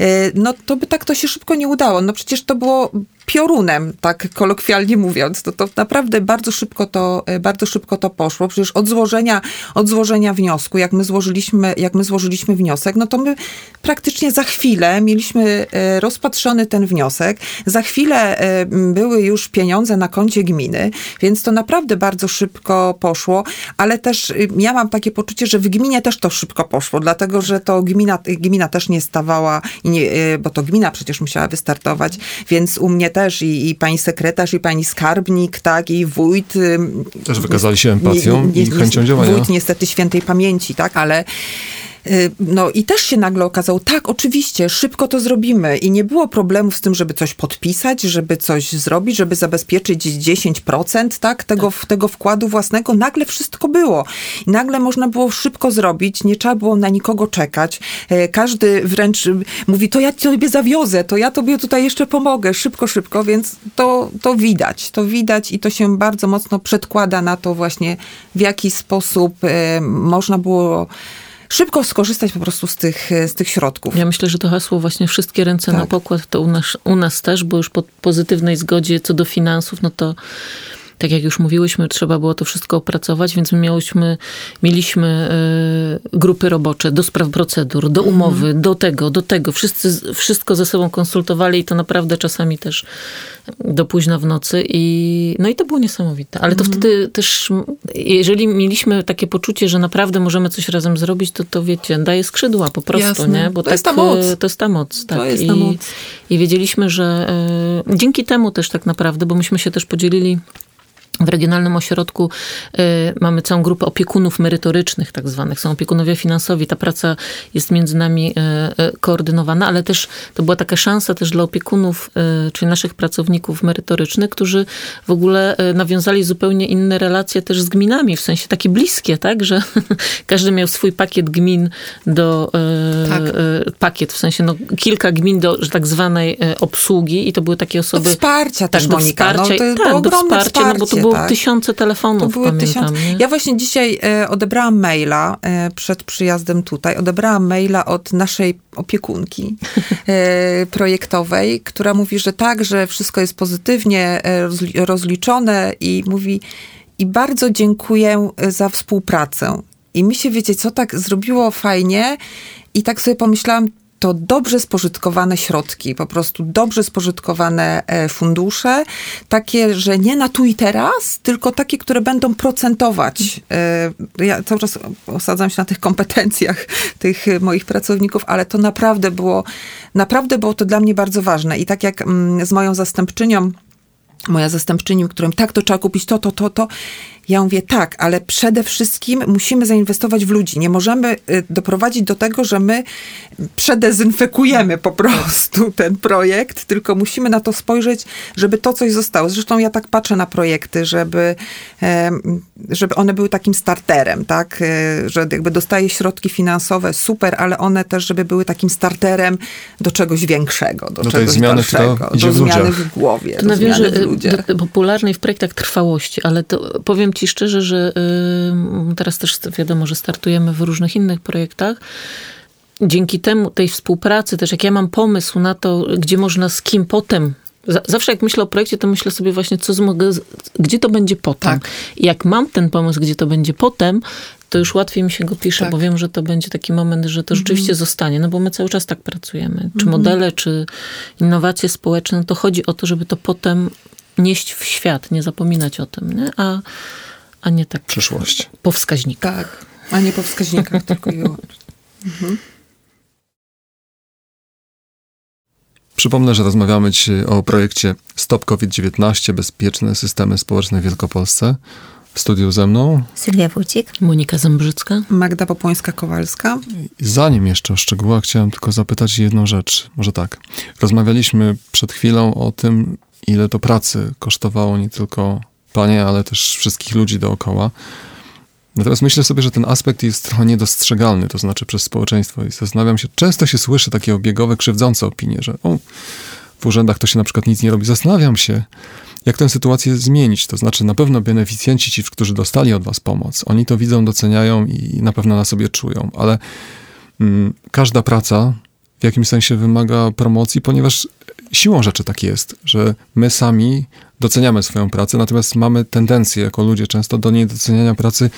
Speaker 4: E, No to by tak to się szybko nie udało. No przecież to było piorunem, tak kolokwialnie mówiąc. To, to naprawdę bardzo szybko to, e, bardzo szybko to poszło. Przecież od złożenia, od złożenia wniosku, jak my złożyliśmy, jak my złożyliśmy wniosek, no to my praktycznie za chwilę mieliśmy e, rozpatrzony ten wniosek. Za chwilę e, były już pieniądze na koncie gminy, więc to naprawdę bardzo szybko poszło, ale też y, ja mam takie poczucie, że w gminie też to szybko poszło, dlatego że to gmina, gmina też nie stawała, nie, bo to gmina przecież musiała wystartować, więc u mnie też i, i pani sekretarz, i pani skarbnik, tak, i wójt.
Speaker 1: Też wykazali się empatią i chęcią działania.
Speaker 4: Wójt niestety świętej pamięci, tak, ale no i też się nagle okazało, tak, oczywiście, szybko to zrobimy i nie było problemów z tym, żeby coś podpisać, żeby coś zrobić, żeby zabezpieczyć 10%, tak, tego, tego wkładu własnego. Nagle wszystko było. I nagle można było szybko zrobić, nie trzeba było na nikogo czekać. E, Każdy wręcz y, mówi, to ja tobie zawiozę, to ja tobie tutaj jeszcze pomogę, szybko, szybko, więc to, to widać, to widać i to się bardzo mocno przedkłada na to właśnie, w jaki sposób e, można było szybko skorzystać po prostu z tych, e, z tych środków.
Speaker 3: Ja myślę, że to hasło właśnie wszystkie ręce na
Speaker 4: Tak.
Speaker 3: pokład to u nas, u nas też, bo już po pozytywnej zgodzie co do finansów, no to tak jak już mówiłyśmy, trzeba było to wszystko opracować, więc my miałyśmy, mieliśmy e, grupy robocze do spraw procedur, do umowy, do tego, do tego. Wszyscy, wszystko ze sobą konsultowali i to naprawdę czasami też do późna w nocy i no i to było niesamowite. Ale to wtedy też, jeżeli mieliśmy takie poczucie, że naprawdę możemy coś razem zrobić, to to wiecie, daje skrzydła po prostu,
Speaker 4: Jasne.
Speaker 3: nie? Bo
Speaker 4: To jest ta moc.
Speaker 3: e, To jest ta moc, tak.
Speaker 4: jest
Speaker 3: I,
Speaker 4: ta moc.
Speaker 3: I wiedzieliśmy, że e, dzięki temu też tak naprawdę, bo myśmy się też podzielili w Regionalnym Ośrodku y, mamy całą grupę opiekunów merytorycznych, tak zwanych. Są opiekunowie finansowi. Ta praca jest między nami y, y, koordynowana, ale też to była taka szansa też dla opiekunów, y, czyli naszych pracowników merytorycznych, którzy w ogóle y, nawiązali zupełnie inne relacje też z gminami, w sensie takie bliskie, tak, że każdy miał swój pakiet gmin do, y,
Speaker 4: Tak.
Speaker 3: pakiet, w sensie no, kilka gmin do tak zwanej obsługi i to były takie
Speaker 4: Do
Speaker 3: osoby...
Speaker 4: wsparcia też,
Speaker 3: tak, do
Speaker 4: Monika.
Speaker 3: wsparcia,
Speaker 4: no, to
Speaker 3: tak, do wsparcia, no bo to było
Speaker 4: tak?
Speaker 3: tysiące telefonów,
Speaker 4: To były
Speaker 3: pamiętam.
Speaker 4: tysiące.
Speaker 3: nie?
Speaker 4: Ja właśnie dzisiaj e, odebrałam maila e, przed przyjazdem tutaj. Odebrałam maila od naszej opiekunki e, projektowej, która mówi, że tak, że wszystko jest pozytywnie e, rozli- rozliczone i mówi i bardzo dziękuję e, za współpracę. I mi się, wiecie co, tak zrobiło fajnie i tak sobie pomyślałam, to dobrze spożytkowane środki, po prostu dobrze spożytkowane e, fundusze, takie, że nie na tu i teraz, tylko takie, które będą procentować. E, Ja cały czas osadzam się na tych kompetencjach tych moich pracowników, ale to naprawdę było, naprawdę było to dla mnie bardzo ważne. I tak jak mm, z moją zastępczynią, moja zastępczyni, którym tak, to trzeba kupić to, to, to, to. Ja mówię tak, ale przede wszystkim musimy zainwestować w ludzi. Nie możemy y, doprowadzić do tego, że my przedezynfekujemy po prostu ten projekt, tylko musimy na to spojrzeć, żeby to coś zostało. Zresztą ja tak patrzę na projekty, żeby, żeby one były takim starterem, tak? Y, Że jakby dostaje środki finansowe, super, ale one też, żeby były takim starterem do czegoś większego, do,
Speaker 1: tej
Speaker 4: czegoś
Speaker 1: zmiany,
Speaker 4: dalszego, do
Speaker 1: w
Speaker 4: zmiany w głowie,
Speaker 3: To
Speaker 4: do w
Speaker 3: y,
Speaker 4: ludziach.
Speaker 3: do popularnej w projektach trwałości, ale to powiem ci szczerze, że y, teraz też wiadomo, że startujemy w różnych innych projektach. Dzięki temu, tej współpracy, też jak ja mam pomysł na to, gdzie można z kim potem. za- Zawsze jak myślę o projekcie, to myślę sobie właśnie, co mogę, gdzie to będzie potem.
Speaker 4: Tak.
Speaker 3: I jak mam ten pomysł, gdzie to będzie potem, to już łatwiej mi się go pisze,
Speaker 4: Tak.
Speaker 3: bo wiem, że to będzie taki moment, że to rzeczywiście zostanie, no bo my cały czas tak pracujemy. Czy modele, czy innowacje społeczne, to chodzi o to, żeby to potem nieść w świat, nie zapominać o tym, nie? A, a nie tak
Speaker 1: Przyszłość.
Speaker 3: po wskaźnikach.
Speaker 4: Tak, a nie po wskaźnikach tylko i wyłącznie.
Speaker 1: Przypomnę, że rozmawiamy dzisiaj o projekcie Stop COVID-19 Bezpieczne systemy społeczne w Wielkopolsce. W studiu ze mną.
Speaker 2: Sylwia Wójcik.
Speaker 3: Monika Zembrzycka.
Speaker 4: Magda Popłońska-Kowalska.
Speaker 1: Zanim jeszcze o szczegółach, chciałem tylko zapytać jedną rzecz. Może tak. Rozmawialiśmy przed chwilą o tym, ile to pracy kosztowało nie tylko panie, ale też wszystkich ludzi dookoła. Natomiast myślę sobie, że ten aspekt jest trochę niedostrzegalny, to znaczy przez społeczeństwo. I zastanawiam się, często się słyszy takie obiegowe, krzywdzące opinie, że o, w urzędach to się na przykład nic nie robi. Zastanawiam się, jak tę sytuację zmienić. To znaczy, na pewno beneficjenci, ci, którzy dostali od Was pomoc, oni to widzą, doceniają i na pewno na sobie czują, ale mm, każda praca w jakimś sensie wymaga promocji, ponieważ siłą rzeczy tak jest, że my sami doceniamy swoją pracę, natomiast mamy tendencję jako ludzie często do niedoceniania pracy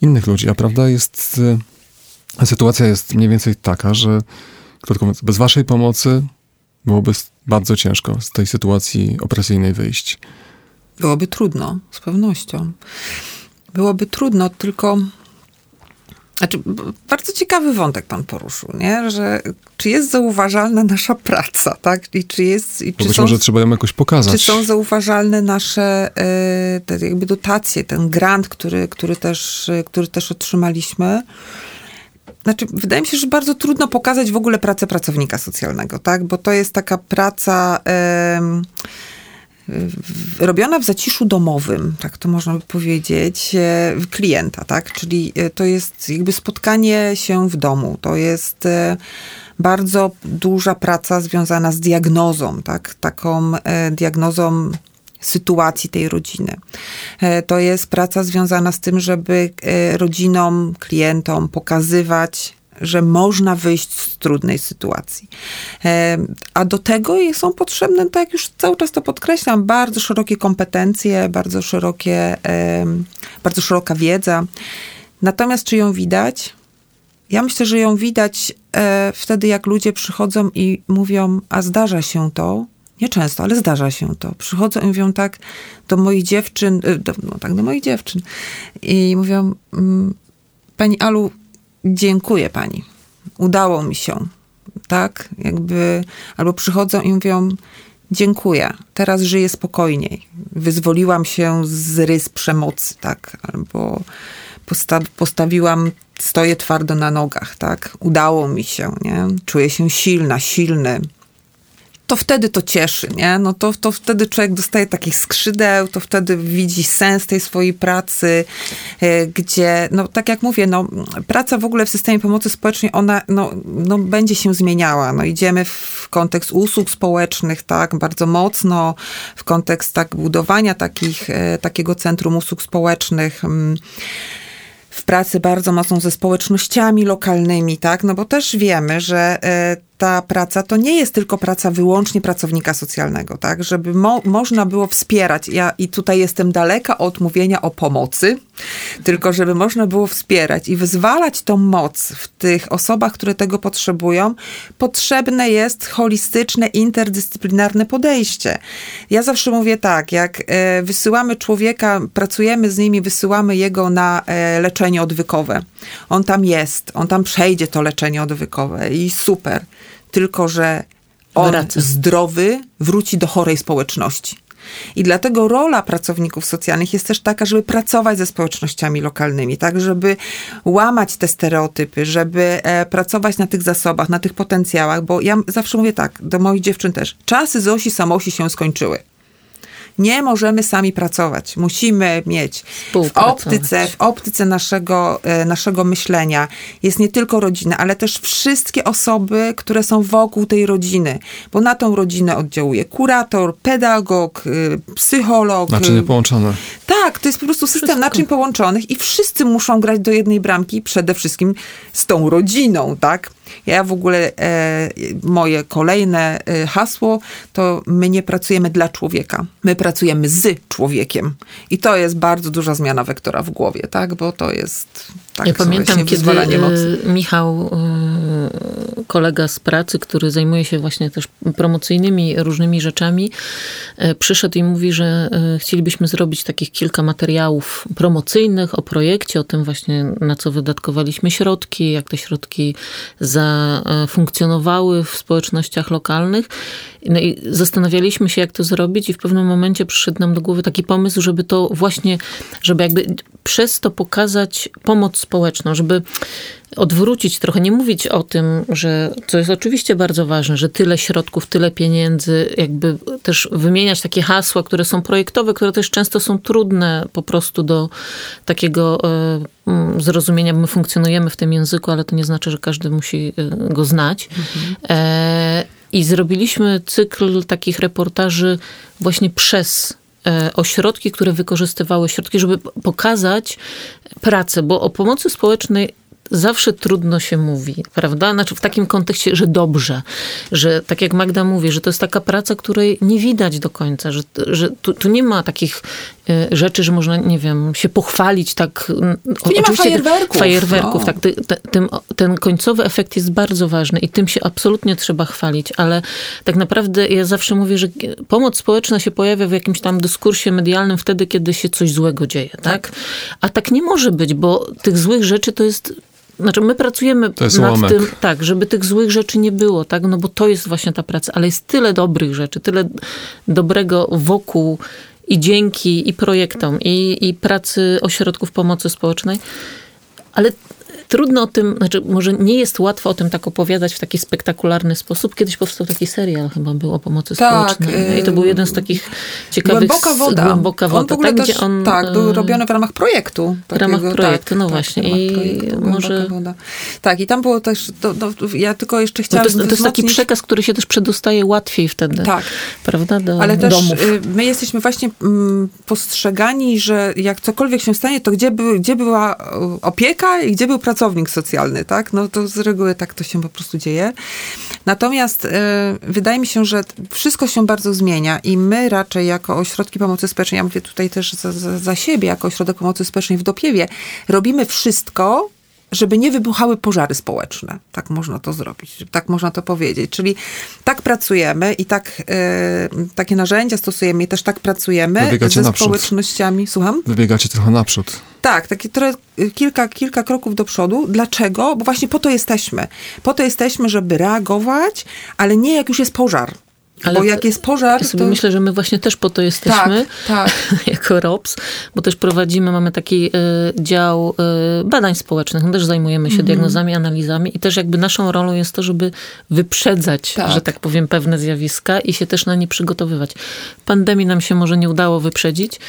Speaker 1: innych ludzi, a prawda jest, y, sytuacja jest mniej więcej taka, że krótko mówiąc, bez waszej pomocy byłoby bardzo ciężko z tej sytuacji opresyjnej wyjść.
Speaker 4: Byłoby trudno, z pewnością. Byłoby trudno, tylko znaczy, bardzo ciekawy wątek pan poruszył, nie? że czy jest zauważalna nasza praca, tak? I czy jest... I
Speaker 1: czy być są, może trzeba ją jakoś pokazać.
Speaker 4: Czy są zauważalne nasze e, te jakby dotacje, ten grant, który, który, też, który też otrzymaliśmy. Znaczy, wydaje mi się, że bardzo trudno pokazać w ogóle pracę pracownika socjalnego, tak? Bo to jest taka praca robiona w zaciszu domowym, tak to można by powiedzieć, e, klienta, tak? Czyli e, to jest jakby spotkanie się w domu. To jest e, bardzo duża praca związana z diagnozą, tak? Taką diagnozą sytuacji tej rodziny. To jest praca związana z tym, żeby rodzinom, klientom pokazywać że można wyjść z trudnej sytuacji. A do tego są potrzebne, tak jak już cały czas to podkreślam, bardzo szerokie kompetencje, bardzo szerokie, bardzo szeroka wiedza. Natomiast czy ją widać? Ja myślę, że ją widać e, wtedy, jak ludzie przychodzą i mówią, a zdarza się to, nie często, ale zdarza się to. Przychodzą i mówią tak do moich dziewczyn, e, do, no tak, do moich dziewczyn. I mówią, mm, pani Alu, dziękuję pani, udało mi się, tak? Jakby, albo przychodzą i mówią, dziękuję, teraz żyję spokojniej, wyzwoliłam się z rys przemocy, tak? Albo posta postawiłam, stoję twardo na nogach, tak? Udało mi się, nie? Czuję się silna, silny, to wtedy to cieszy, nie? No to, to wtedy człowiek dostaje takich skrzydeł, to wtedy widzi sens tej swojej pracy, e, gdzie, no tak jak mówię, no praca w ogóle w systemie pomocy społecznej, ona no, no, będzie się zmieniała. No idziemy w kontekst usług społecznych, tak, bardzo mocno, w kontekst tak budowania takich, e, takiego centrum usług społecznych, mm, w pracy bardzo mocno ze społecznościami lokalnymi, tak? No bo też wiemy, że e, ta praca to nie jest tylko praca wyłącznie pracownika socjalnego, tak? Żeby mo można było wspierać. Ja i tutaj jestem daleka od mówienia o pomocy, tylko żeby można było wspierać i wyzwalać tą moc w tych osobach, które tego potrzebują, potrzebne jest holistyczne, interdyscyplinarne podejście. Ja zawsze mówię tak, jak e, wysyłamy człowieka, pracujemy z nimi, wysyłamy jego na e, leczenie odwykowe. On tam jest, on tam przejdzie to leczenie odwykowe i super tylko że on Wraca. zdrowy wróci do chorej społeczności. I dlatego rola pracowników socjalnych jest też taka, żeby pracować ze społecznościami lokalnymi, tak, żeby łamać te stereotypy, żeby e, pracować na tych zasobach, na tych potencjałach, bo ja zawsze mówię tak, do moich dziewczyn też, czasy Zosi Samosi się skończyły. Nie możemy sami pracować. Musimy mieć w optyce, w optyce naszego, e, naszego myślenia jest nie tylko rodzina, ale też wszystkie osoby, które są wokół tej rodziny, bo na tą rodzinę oddziałuje kurator, pedagog, e, psycholog.
Speaker 1: Naczynie połączone.
Speaker 4: Tak, to jest po prostu system Wszystko. naczyń połączonych i wszyscy muszą grać do jednej bramki, przede wszystkim z tą rodziną, tak? Ja w ogóle, e, moje kolejne e, hasło to my nie pracujemy dla człowieka, my pracujemy z człowiekiem. I to jest bardzo duża zmiana wektora w głowie, tak? Bo to jest tak,
Speaker 3: ja pamiętam, kiedy mocy. Michał, e, kolega z pracy, który zajmuje się właśnie też promocyjnymi różnymi rzeczami, e, przyszedł i mówi, że e, chcielibyśmy zrobić takich kilka materiałów promocyjnych o projekcie, o tym właśnie, na co wydatkowaliśmy środki, jak te środki zafunkcjonowały w społecznościach lokalnych. No i zastanawialiśmy się, jak to zrobić, i w pewnym momencie przyszedł nam do głowy taki pomysł, żeby to właśnie, żeby jakby przez to pokazać pomoc społeczną, żeby odwrócić trochę, nie mówić o tym, że co jest oczywiście bardzo ważne, że tyle środków, tyle pieniędzy, jakby też wymieniać takie hasła, które są projektowe, które też często są trudne po prostu do takiego e, mm, zrozumienia. My funkcjonujemy w tym języku, ale to nie znaczy, że każdy musi e, go znać. Mhm. I zrobiliśmy cykl takich reportaży właśnie przez ośrodki, które wykorzystywały środki, żeby pokazać pracę, bo o pomocy społecznej zawsze trudno się mówi, prawda? Znaczy w takim kontekście, że dobrze, że tak jak Magda mówi, że to jest taka praca, której nie widać do końca, że, że tu, tu nie ma takich e, rzeczy, że można, nie wiem, się pochwalić tak.
Speaker 4: Tu nie ma fajerwerków.
Speaker 3: Fajerwerków, no. tak. Ty, te, tym, ten końcowy efekt jest bardzo ważny i tym się absolutnie trzeba chwalić, ale tak naprawdę ja zawsze mówię, że pomoc społeczna się pojawia w jakimś tam dyskursie medialnym wtedy, kiedy się coś złego dzieje, tak? tak? A tak nie może być, bo tych złych rzeczy to jest znaczy, my pracujemy nad
Speaker 1: tym,
Speaker 3: tak, żeby tych złych rzeczy nie było, tak? No bo to jest właśnie ta praca, ale jest tyle dobrych rzeczy, tyle dobrego wokół i dzięki i projektom, i, i pracy ośrodków pomocy społecznej. Ale trudno o tym, znaczy może nie jest łatwo o tym tak opowiadać w taki spektakularny sposób. Kiedyś powstał taki serial chyba był o pomocy tak, społecznej. I to był jeden z takich ciekawych...
Speaker 4: Głęboka woda.
Speaker 3: Głęboka woda, tak,
Speaker 4: też, on,
Speaker 3: tak,
Speaker 4: był robiony w ramach projektu.
Speaker 3: W ramach projektu, tak, no tak, właśnie. I projektu, może...
Speaker 4: Woda. Tak, i tam było też, to, to, ja tylko jeszcze chciałam
Speaker 3: no to, jest, to jest taki przekaz, który się też przedostaje łatwiej wtedy. Tak. Prawda? Do
Speaker 4: Ale też
Speaker 3: domów.
Speaker 4: Y, my jesteśmy właśnie mm, postrzegani, że jak cokolwiek się stanie, to gdzie, by, gdzie była opieka i gdzie był pracownik pracownik socjalny, tak? No to z reguły tak to się po prostu dzieje. Natomiast y, wydaje mi się, że wszystko się bardzo zmienia i my raczej jako ośrodki pomocy społecznej, ja mówię tutaj też za, za, za siebie, jako ośrodek pomocy społecznej w Dopiewie, robimy wszystko, żeby nie wybuchały pożary społeczne. Tak można to zrobić, tak można to powiedzieć. Czyli tak pracujemy i tak y, takie narzędzia stosujemy i też tak pracujemy
Speaker 1: Wybiegacie
Speaker 4: ze
Speaker 1: naprzód.
Speaker 4: społecznościami. Słucham?
Speaker 1: Wybiegacie trochę naprzód.
Speaker 4: Tak, takie trochę, kilka, kilka kroków do przodu. Dlaczego? Bo właśnie po to jesteśmy. Po to jesteśmy, żeby reagować, ale nie jak już jest pożar. Ale bo jak jest pożar,
Speaker 3: ja to... Myślę, że my właśnie też po to jesteśmy, tak, tak. jako ROPS, bo też prowadzimy, mamy taki y, dział y, badań społecznych, no też zajmujemy się mm -hmm. diagnozami, analizami i też jakby naszą rolą jest to, żeby wyprzedzać, tak. że tak powiem, pewne zjawiska i się też na nie przygotowywać. Pandemii nam się może nie udało wyprzedzić,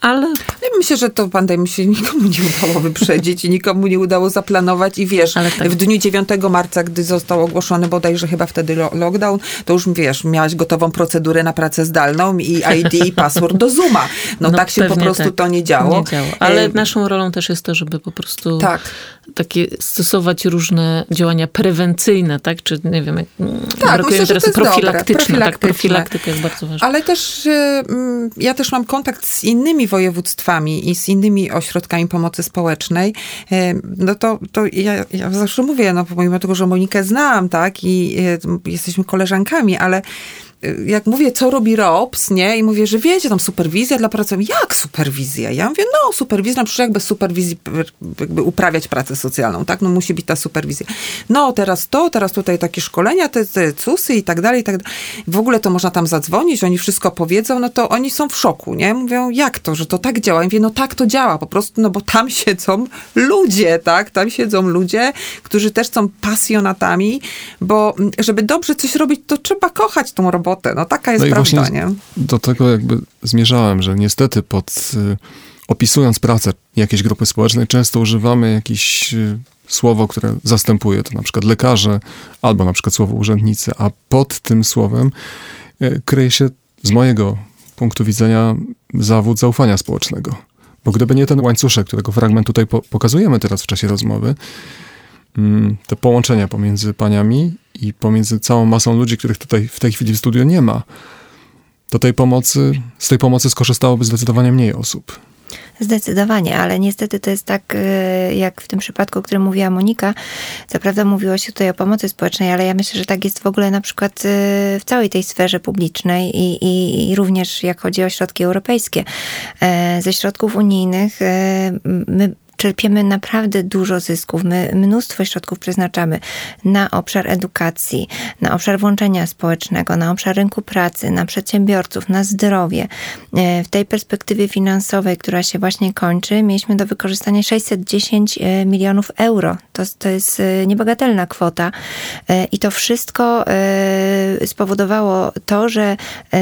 Speaker 3: ale...
Speaker 4: Ja myślę, że to pandemii się nikomu nie udało wyprzedzić i nikomu nie udało zaplanować i wiesz, tak. w dniu 9 marca, gdy został ogłoszony bodajże chyba wtedy lockdown, to już wiesz, miałaś gotową procedurę na pracę zdalną i ID i password do Zooma. No, no tak się po prostu tak. to nie działo.
Speaker 3: Nie działo. Ale naszą rolą też jest to, żeby po prostu tak. takie stosować różne działania prewencyjne, tak? Czy nie wiem, jak
Speaker 4: tak, myślę, teraz
Speaker 3: profilaktyczne. Profilaktyczne. Tak, profilaktyka jest bardzo ważna.
Speaker 4: Ale też ja też mam kontakt z innymi województwami i z innymi ośrodkami pomocy społecznej, e, no to, to ja, ja zawsze mówię, no pomimo tego, że Monikę znam, tak, i e, jesteśmy koleżankami, ale jak mówię, co robi ROPS, nie? I mówię, że wiecie, tam superwizja dla pracowników. Jak superwizja? Ja mówię, no superwizja, no przecież jak bez superwizji jakby uprawiać pracę socjalną, tak? No musi być ta superwizja. No teraz to, teraz tutaj takie szkolenia, te, te CUSy i tak dalej, i tak dalej. W ogóle to można tam zadzwonić, oni wszystko powiedzą, no to oni są w szoku, nie? Mówią, jak to, że to tak działa? Ja mówię, no tak to działa, po prostu, no bo tam siedzą ludzie, tak? Tam siedzą ludzie, którzy też są pasjonatami, bo żeby dobrze coś robić, to trzeba kochać tą robotę robotę. No taka jest no prawda, nie?
Speaker 1: Do tego jakby zmierzałem, że niestety pod y, opisując pracę jakiejś grupy społecznej często używamy jakichś y, słowo, które zastępuje to na przykład lekarze albo na przykład słowo urzędnicy, a pod tym słowem y, kryje się z mojego punktu widzenia zawód zaufania społecznego. Bo gdyby nie ten łańcuszek, którego fragment tutaj po pokazujemy teraz w czasie rozmowy, mm, te połączenia pomiędzy paniami i pomiędzy całą masą ludzi, których tutaj w tej chwili w studiu nie ma, to tej pomocy, z tej pomocy skorzystałoby zdecydowanie mniej osób.
Speaker 2: Zdecydowanie, ale niestety to jest tak, y, jak w tym przypadku, o którym mówiła Monika. Co prawda mówiło się tutaj o pomocy społecznej, ale ja myślę, że tak jest w ogóle na przykład y, w całej tej sferze publicznej i, i, i również jak chodzi o środki europejskie. E, ze środków unijnych e, my czerpiemy naprawdę dużo zysków. My mnóstwo środków przeznaczamy na obszar edukacji, na obszar włączenia społecznego, na obszar rynku pracy, na przedsiębiorców, na zdrowie. E, w tej perspektywie finansowej, która się właśnie kończy, mieliśmy do wykorzystania 610 e, milionów euro. To, to jest e, niebagatelna kwota i to wszystko spowodowało to, że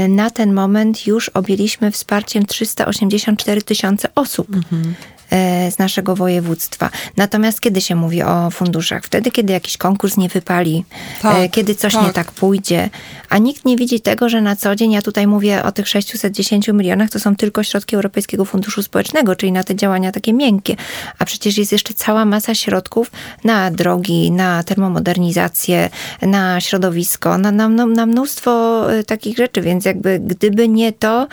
Speaker 2: na ten moment już objęliśmy wsparciem 384 tysiące osób. Mhm. E, z naszego województwa. Natomiast kiedy się mówi o funduszach? Wtedy, kiedy jakiś konkurs nie wypali, e, tak, kiedy coś tak. nie tak pójdzie, a nikt nie widzi tego, że na co dzień, ja tutaj mówię o tych 610 milionach, to są tylko środki Europejskiego Funduszu Społecznego, czyli na te działania takie miękkie, a przecież jest jeszcze cała masa środków na drogi, na termomodernizację, na środowisko, na, na, na mnóstwo e, takich rzeczy, więc jakby gdyby nie to,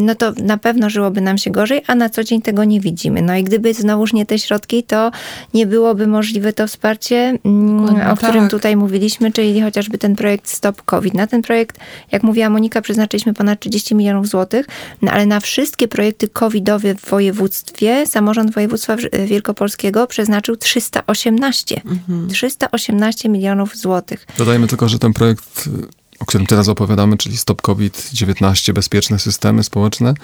Speaker 2: no to na pewno żyłoby nam się gorzej, a na co dzień te tego nie widzimy. No i gdyby znowuż nie te środki, to nie byłoby możliwe to wsparcie, mm, o którym tak. tutaj mówiliśmy, czyli chociażby ten projekt Stop COVID. Na ten projekt, jak mówiła Monika, przeznaczyliśmy ponad 30 milionów złotych, no ale na wszystkie projekty covidowe w województwie, samorząd województwa wielkopolskiego przeznaczył 318. Mhm. 318 milionów złotych.
Speaker 1: Dodajmy tylko, że ten projekt o którym teraz opowiadamy, czyli Stop COVID-19, bezpieczne systemy społeczne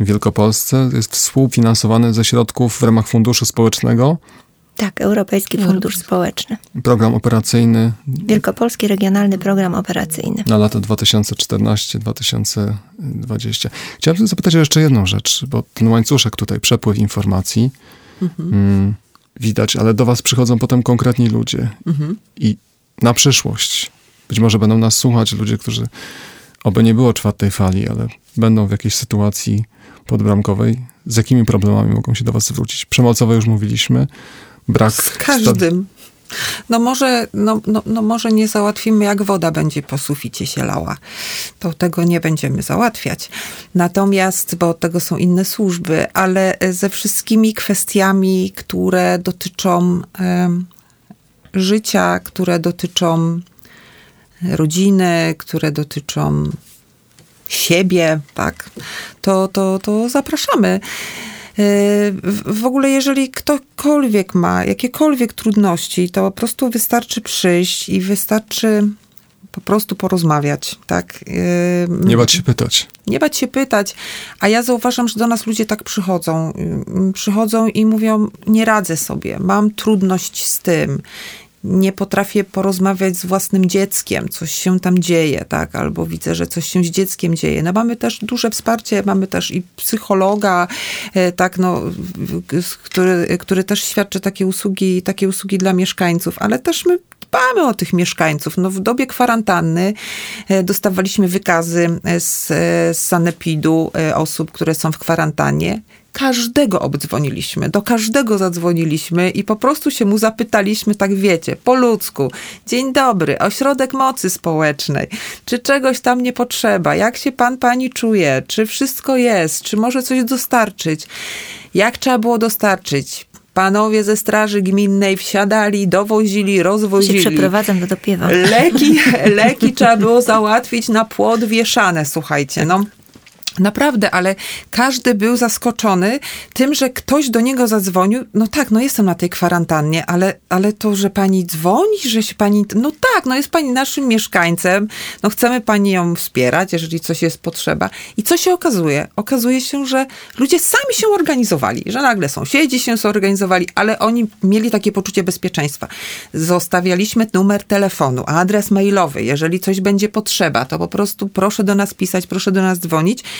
Speaker 1: w Wielkopolsce, jest współfinansowany ze środków w ramach Funduszu Społecznego.
Speaker 2: Tak, Europejski Fundusz Społeczny.
Speaker 1: Program operacyjny.
Speaker 2: Wielkopolski Regionalny Program Operacyjny.
Speaker 1: Na lata 2014-2020. Chciałem zapytać o jeszcze jedną rzecz, bo ten łańcuszek tutaj, przepływ informacji mhm. mm, widać, ale do was przychodzą potem konkretni ludzie. Mhm. I na przyszłość być może będą nas słuchać ludzie, którzy oby nie było czwartej fali, ale będą w jakiejś sytuacji podbramkowej. Z jakimi problemami mogą się do was zwrócić? Przemocowe już mówiliśmy. Brak...
Speaker 4: Z każdym. No może, no, no, no może nie załatwimy, jak woda będzie po suficie się lała. To tego nie będziemy załatwiać. Natomiast, bo od tego są inne służby, ale ze wszystkimi kwestiami, które dotyczą życia, które dotyczą rodziny, które dotyczą siebie, tak, to, to, to zapraszamy. E, w ogóle, jeżeli ktokolwiek ma jakiekolwiek trudności, to po prostu wystarczy przyjść i wystarczy po prostu porozmawiać, tak?
Speaker 1: E, nie bać się pytać.
Speaker 4: Nie bać się pytać, a ja zauważam, że do nas ludzie tak przychodzą. Przychodzą i mówią, nie radzę sobie, mam trudność z tym nie potrafię porozmawiać z własnym dzieckiem, coś się tam dzieje, tak, albo widzę, że coś się z dzieckiem dzieje. No mamy też duże wsparcie, mamy też i psychologa, e, tak, no, który, który też świadczy takie usługi, takie usługi dla mieszkańców, ale też my dbamy o tych mieszkańców. No, w dobie kwarantanny e, dostawaliśmy wykazy z, z sanepidu e, osób, które są w kwarantannie każdego obdzwoniliśmy, do każdego zadzwoniliśmy i po prostu się mu zapytaliśmy, tak wiecie, po ludzku. Dzień dobry, ośrodek mocy społecznej. Czy czegoś tam nie potrzeba? Jak się pan, pani czuje? Czy wszystko jest? Czy może coś dostarczyć? Jak trzeba było dostarczyć? Panowie ze straży gminnej wsiadali, dowozili, rozwozili.
Speaker 2: Się przeprowadzam do dopiewa.
Speaker 4: Leki, leki trzeba było załatwić na płot wieszane, słuchajcie. No, Naprawdę, ale każdy był zaskoczony tym, że ktoś do niego zadzwonił. No tak, no jestem na tej kwarantannie, ale, ale to, że pani dzwoni, że się pani. No tak, no jest pani naszym mieszkańcem, no chcemy pani ją wspierać, jeżeli coś jest potrzeba. I co się okazuje? Okazuje się, że ludzie sami się organizowali, że nagle sąsiedzi się zorganizowali, ale oni mieli takie poczucie bezpieczeństwa. Zostawialiśmy numer telefonu, adres mailowy. Jeżeli coś będzie potrzeba, to po prostu proszę do nas pisać, proszę do nas dzwonić.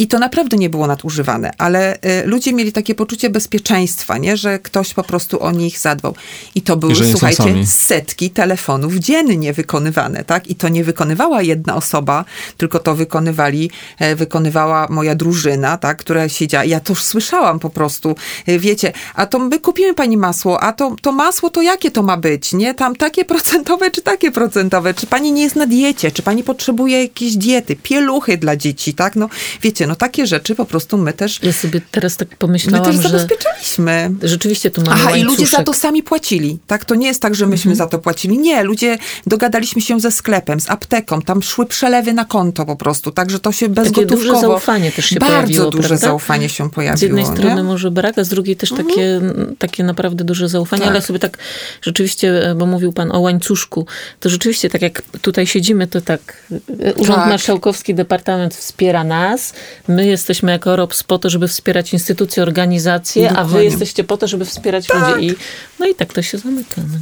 Speaker 4: I to naprawdę nie było nadużywane, ale y, ludzie mieli takie poczucie bezpieczeństwa, nie? że ktoś po prostu o nich zadbał. I to były, słuchajcie, setki telefonów dziennie wykonywane, tak? I to nie wykonywała jedna osoba, tylko to wykonywali, e, wykonywała moja drużyna, tak? Która siedziała. Ja to już słyszałam po prostu. E, wiecie, a to my kupimy pani masło, a to, to masło to jakie to ma być, nie? Tam takie procentowe, czy takie procentowe? Czy pani nie jest na diecie? Czy pani potrzebuje jakiejś diety? Pieluchy dla dzieci, tak? No wiecie, no takie rzeczy po prostu my też,
Speaker 3: Ja sobie teraz tak
Speaker 4: my
Speaker 3: pomyślałam,
Speaker 4: też
Speaker 3: że
Speaker 4: zabezpieczaliśmy.
Speaker 3: rzeczywiście tu mamy
Speaker 4: Aha, i
Speaker 3: łańcuszek.
Speaker 4: ludzie za to sami płacili, tak? To nie jest tak, że myśmy za to płacili. Nie, ludzie dogadaliśmy się ze sklepem, z apteką, tam szły przelewy na konto po prostu, także to się bezgotówkowo...
Speaker 3: duże zaufanie też się
Speaker 4: Bardzo
Speaker 3: pojawiło,
Speaker 4: duże
Speaker 3: prawda?
Speaker 4: zaufanie się pojawiło.
Speaker 3: Z jednej strony
Speaker 4: nie? Mhm.
Speaker 3: może brak, a z drugiej też takie, takie naprawdę duże zaufanie, ale sobie tak rzeczywiście, e, bo mówił pan o łańcuszku, to rzeczywiście tak jak tutaj siedzimy, to tak e, Urząd
Speaker 4: Tak.
Speaker 3: Marszałkowski, Departament wspiera nas, my jesteśmy jako ROPS po to, żeby wspierać instytucje, organizacje, a wy
Speaker 4: Dokładnie.
Speaker 3: jesteście po to, żeby wspierać ludzi. I, no i tak to się zamyka. No.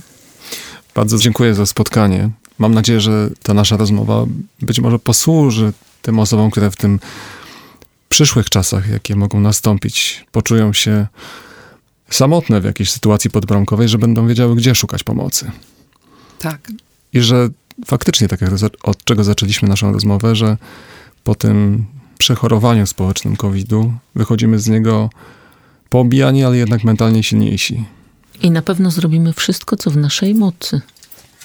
Speaker 1: Bardzo dziękuję za spotkanie. Mam nadzieję, że ta nasza rozmowa być może posłuży tym osobom, które w tym przyszłych czasach, jakie mogą nastąpić, poczują się samotne w jakiejś sytuacji podbramkowej, że będą wiedziały, gdzie szukać pomocy.
Speaker 4: Tak.
Speaker 1: I że faktycznie, tak jak od czego zaczęliśmy naszą rozmowę, że po tym przechorowaniu społecznym COVID-u wychodzimy z niego poobijani, ale jednak mentalnie silniejsi.
Speaker 3: I na pewno zrobimy wszystko, co w naszej mocy.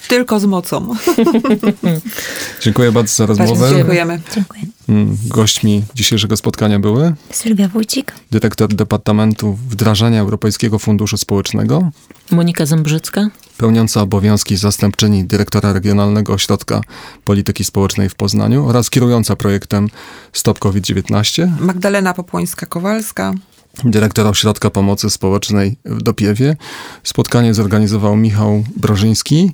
Speaker 4: Tylko z mocą.
Speaker 1: Dziękuję bardzo za rozmowę.
Speaker 4: Bardzo dziękujemy.
Speaker 2: Dziękuję.
Speaker 1: Mm, Gośćmi dzisiejszego spotkania były
Speaker 2: Sylwia Wójcik.
Speaker 1: dyrektor Departamentu Wdrażania Europejskiego Funduszu Społecznego,
Speaker 3: Monika Zembrzycka.
Speaker 1: pełniąca obowiązki zastępczyni dyrektora Regionalnego Ośrodka Polityki Społecznej w Poznaniu oraz kierująca projektem Stop COVID-19,
Speaker 4: Magdalena Popłońska-Kowalska.
Speaker 1: dyrektor Ośrodka Pomocy Społecznej w Dopiewie. Spotkanie zorganizował Michał Brożyński,